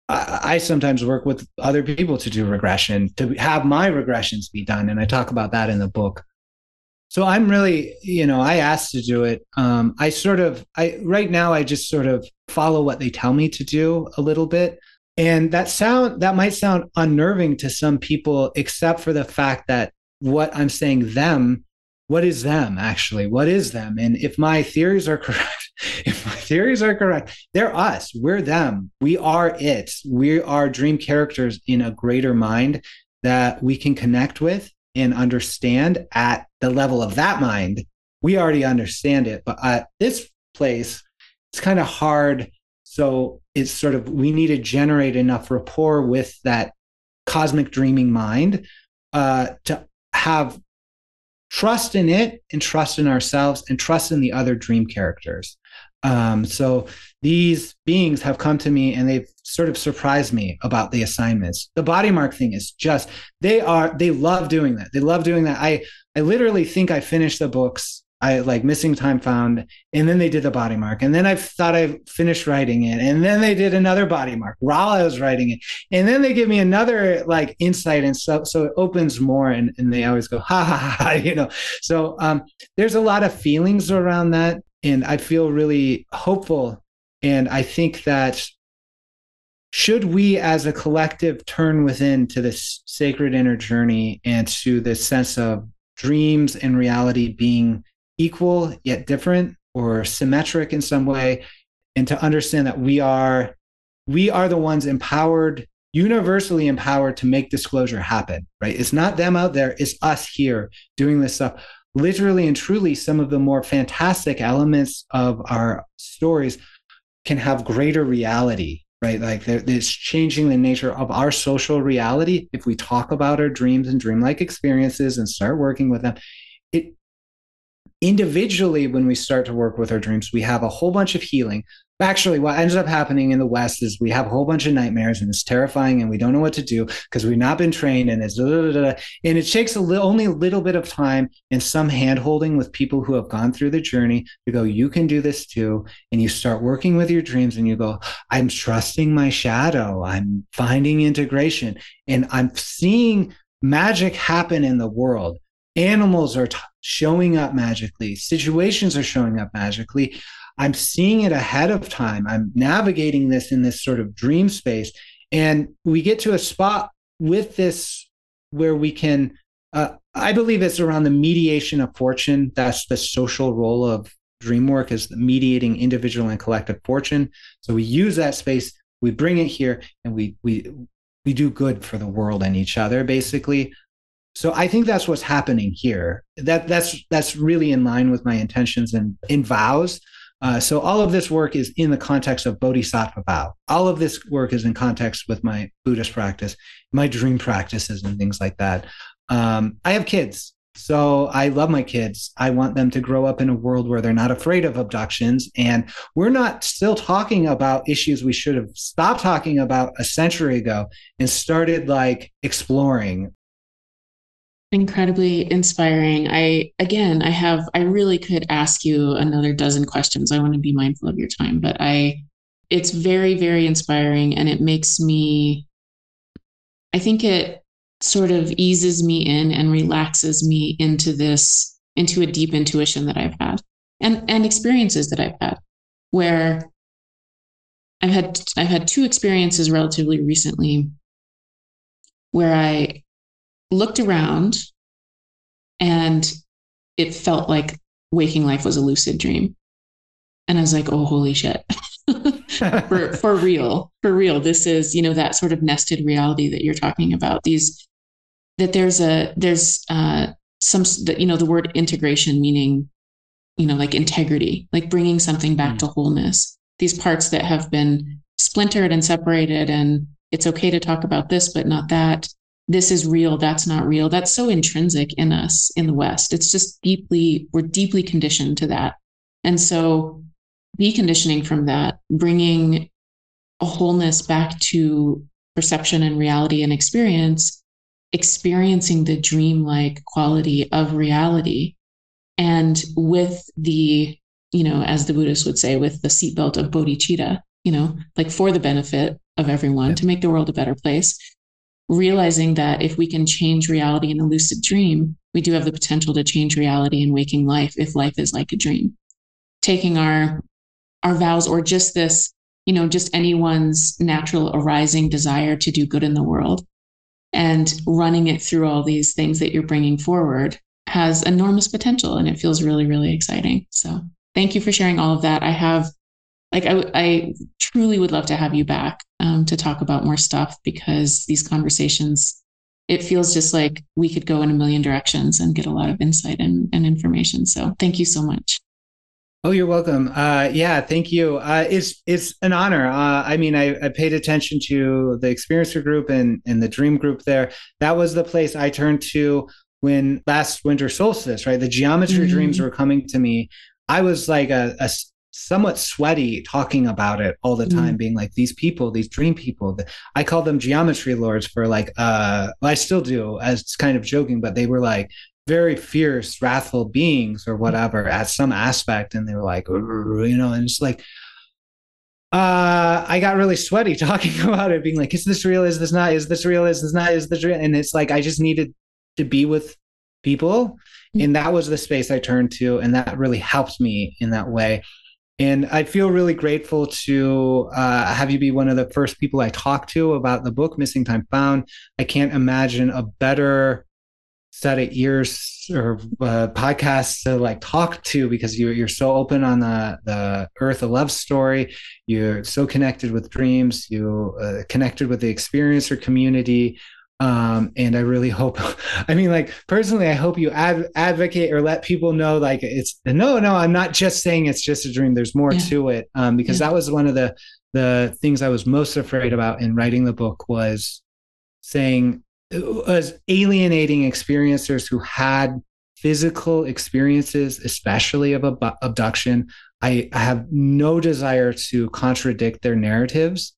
I, I sometimes work with other people to do regression to have my regressions be done. And i talk about that in the book. So i'm really you know i asked to do it. Um, i sort of i right now i just sort of follow what they tell me to do a little bit. And that sound that might sound unnerving to some people except for the fact that what i'm saying them what is them actually? What is them? And if my theories are (laughs) correct if my theories are correct they're us. We're them. We are it. We are dream characters in a greater mind that we can connect with and understand at the level of that mind. We already understand it but at this place it's kind of hard. So it's sort of we need to generate enough rapport with that cosmic dreaming mind uh, to have trust in it and trust in ourselves and trust in the other dream characters. Um, so these beings have come to me and they've sort of surprised me about the assignments. The body mark thing is just they are they love doing that. They love doing that. I I literally think I finished the books I like missing time found, and then they did the body mark, and then I thought I finished writing it, and then they did another body mark while I was writing it, and then they give me another like insight, and so so it opens more, and and they always go (laughs) ha ha ha, you know. So um, there's a lot of feelings around that, and I feel really hopeful, and I think that should we as a collective turn within to this sacred inner journey and to this sense of dreams and reality being equal yet different or symmetric in some way and to understand that we are we are the ones empowered universally empowered to make disclosure happen right? It's not them out there it's us here doing this stuff. Literally and truly some of the more fantastic elements of our stories can have greater reality right? Like it's changing the nature of our social reality. If we talk about our dreams and dreamlike experiences and start working with them individually when we start to work with our dreams we have a whole bunch of healing. Actually what ends up happening in the west is we have a whole bunch of nightmares and it's terrifying and we don't know what to do because we've not been trained and it's da, da, da, and it takes a little only a little bit of time and some hand holding with people who have gone through the journey to go you can do this too. And you start working with your dreams and you go i'm trusting my shadow. I'm finding integration. And i'm seeing magic happen in the world. Animals are t- showing up magically, situations are showing up magically. I'm seeing it ahead of time. I'm navigating this in this sort of dream space. And we get to a spot with this where we can, uh, I believe it's around the mediation of fortune. That's the social role of dream work is mediating individual and collective fortune. So we use that space, we bring it here, and we we we do good for the world and each other, basically. So I think that's what's happening here. That that's that's really in line with my intentions and in vows. Uh, so all of this work is in the context of bodhisattva vow. All of this work is in context with my Buddhist practice, my dream practices, and things like that. Um, I have kids, so I love my kids. I want them to grow up in a world where they're not afraid of abductions. And we're not still talking about issues we should have stopped talking about a century ago and started like exploring incredibly inspiring. I again, I have I really could ask you another dozen questions. I want to be mindful of your time, but I it's very very inspiring and it makes me I think it sort of eases me in and relaxes me into this into a deep intuition that I've had. and and experiences that I've had where I've had I've had two experiences relatively recently where I looked around and it felt like waking life was a lucid dream. And I was like, oh, holy shit. (laughs) for, (laughs) for real, for real. This is, you know, that sort of nested reality that you're talking about. These, that there's a, there's uh, some, you know, the word integration meaning, you know, like integrity, like bringing something back mm. to wholeness. These parts that have been splintered and separated, and it's okay to talk about this, but not that this is real, that's not real. That's so intrinsic in us in the West. It's just deeply, we're deeply conditioned to that. And so deconditioning from that, bringing a wholeness back to perception and reality and experience, experiencing the dreamlike quality of reality. And with the, you know, as the Buddhists would say, with the seatbelt of bodhicitta, you know, like for the benefit of everyone yeah. to make the world a better place realizing that if we can change reality in a lucid dream, we do have the potential to change reality in waking life if life is like a dream. Taking our our vows or just this, you know, just anyone's natural arising desire to do good in the world and running it through all these things that you're bringing forward has enormous potential and it feels really really exciting. So, thank you for sharing all of that. I have like I, I truly would love to have you back um, to talk about more stuff because these conversations it feels just like we could go in a million directions and get a lot of insight and, and information so thank you so much Oh, you're welcome. Uh, yeah, thank you. Uh, it's it's an honor. Uh, I mean, I, I, paid attention to the experiencer group and and the dream group there. That was the place I turned to when last winter solstice. Right, the geometry mm-hmm. dreams were coming to me. I was like a, a somewhat sweaty talking about it all the time, mm. being like these people, these dream people. I call them geometry lords for like, uh, well, I still do as kind of joking, but they were like very fierce, wrathful beings or whatever at some aspect. And they were like, you know, and it's like, uh, I got really sweaty (laughs) talking about it, being like, is this real? Is this not? Is this real? Is this not? Is this real? And it's like, I just needed to be with people. Mm. And that was the space I turned to. And that really helped me in that way. And I feel really grateful to uh, have you be one of the first people I talked to about the book, Missing Time Found. I can't imagine a better set of ears or uh, podcasts to like talk to because you're, you're so open on the, the earth, a love story. You're so connected with dreams. You uh, connected with the experiencer community. Um, and I really hope, (laughs) I mean, like personally, I hope you ad- advocate or let people know, like it's no, no, I'm not just saying it's just a dream. There's more yeah. to it. Um, because yeah. that was one of the the things I was most afraid about in writing the book was saying was alienating experiencers who had physical experiences, especially of ab- abduction. I, I have no desire to contradict their narratives.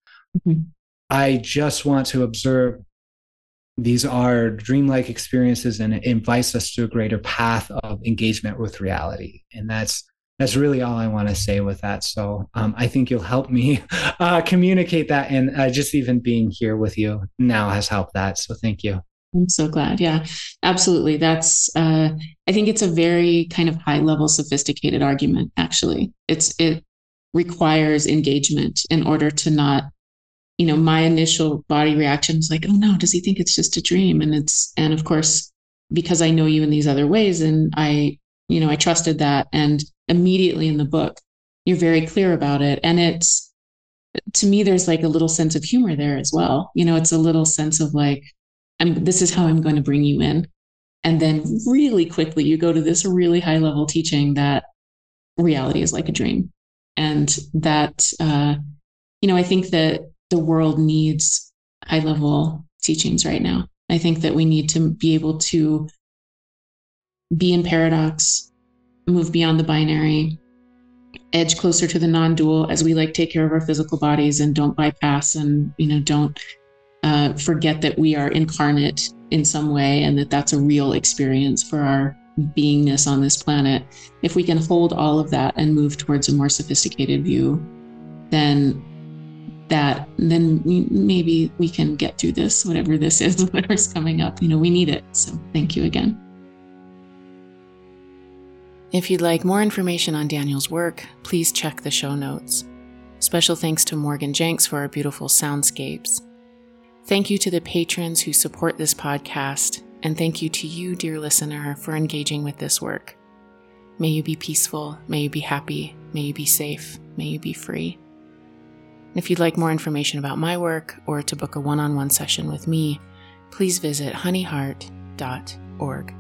Mm-hmm. I just want to observe these are dreamlike experiences and it invites us to a greater path of engagement with reality. And that's that's really all i want to say with that. So um, i think you'll help me (laughs) uh, communicate that and uh, just even being here with you now has helped that. So thank you. I'm so glad. Yeah absolutely. That's uh, i think it's a very kind of high level sophisticated argument actually. It's it requires engagement in order to not you know, my initial body reaction was like, oh no, does he think it's just a dream? And it's, and of course, because I know you in these other ways and I, you know, I trusted that. And immediately in the book, you're very clear about it. And it's, to me, there's like a little sense of humor there as well. You know, it's a little sense of like, I'm, this is how I'm going to bring you in. And then really quickly, you go to this really high level teaching that reality is like a dream. And that, uh, you know, I think that the world needs high level teachings right now. I think that we need to be able to be in paradox, move beyond the binary, edge closer to the non-dual as we like take care of our physical bodies and don't bypass and you know don't uh, forget that we are incarnate in some way and that that's a real experience for our beingness on this planet. If we can hold all of that and move towards a more sophisticated view, then that then maybe we can get through this whatever this is (laughs) whatever's coming up you know we need it so thank you again If you'd like more information on Daniel's work, please check the show notes. Special thanks to Morgan Jenks for our beautiful soundscapes. Thank you to the patrons who support this podcast, and thank you to you, dear listener, for engaging with this work. May you be peaceful, may you be happy, may you be safe, may you be free. If you'd like more information about my work or to book a one on one session with me, please visit honeyheart.org.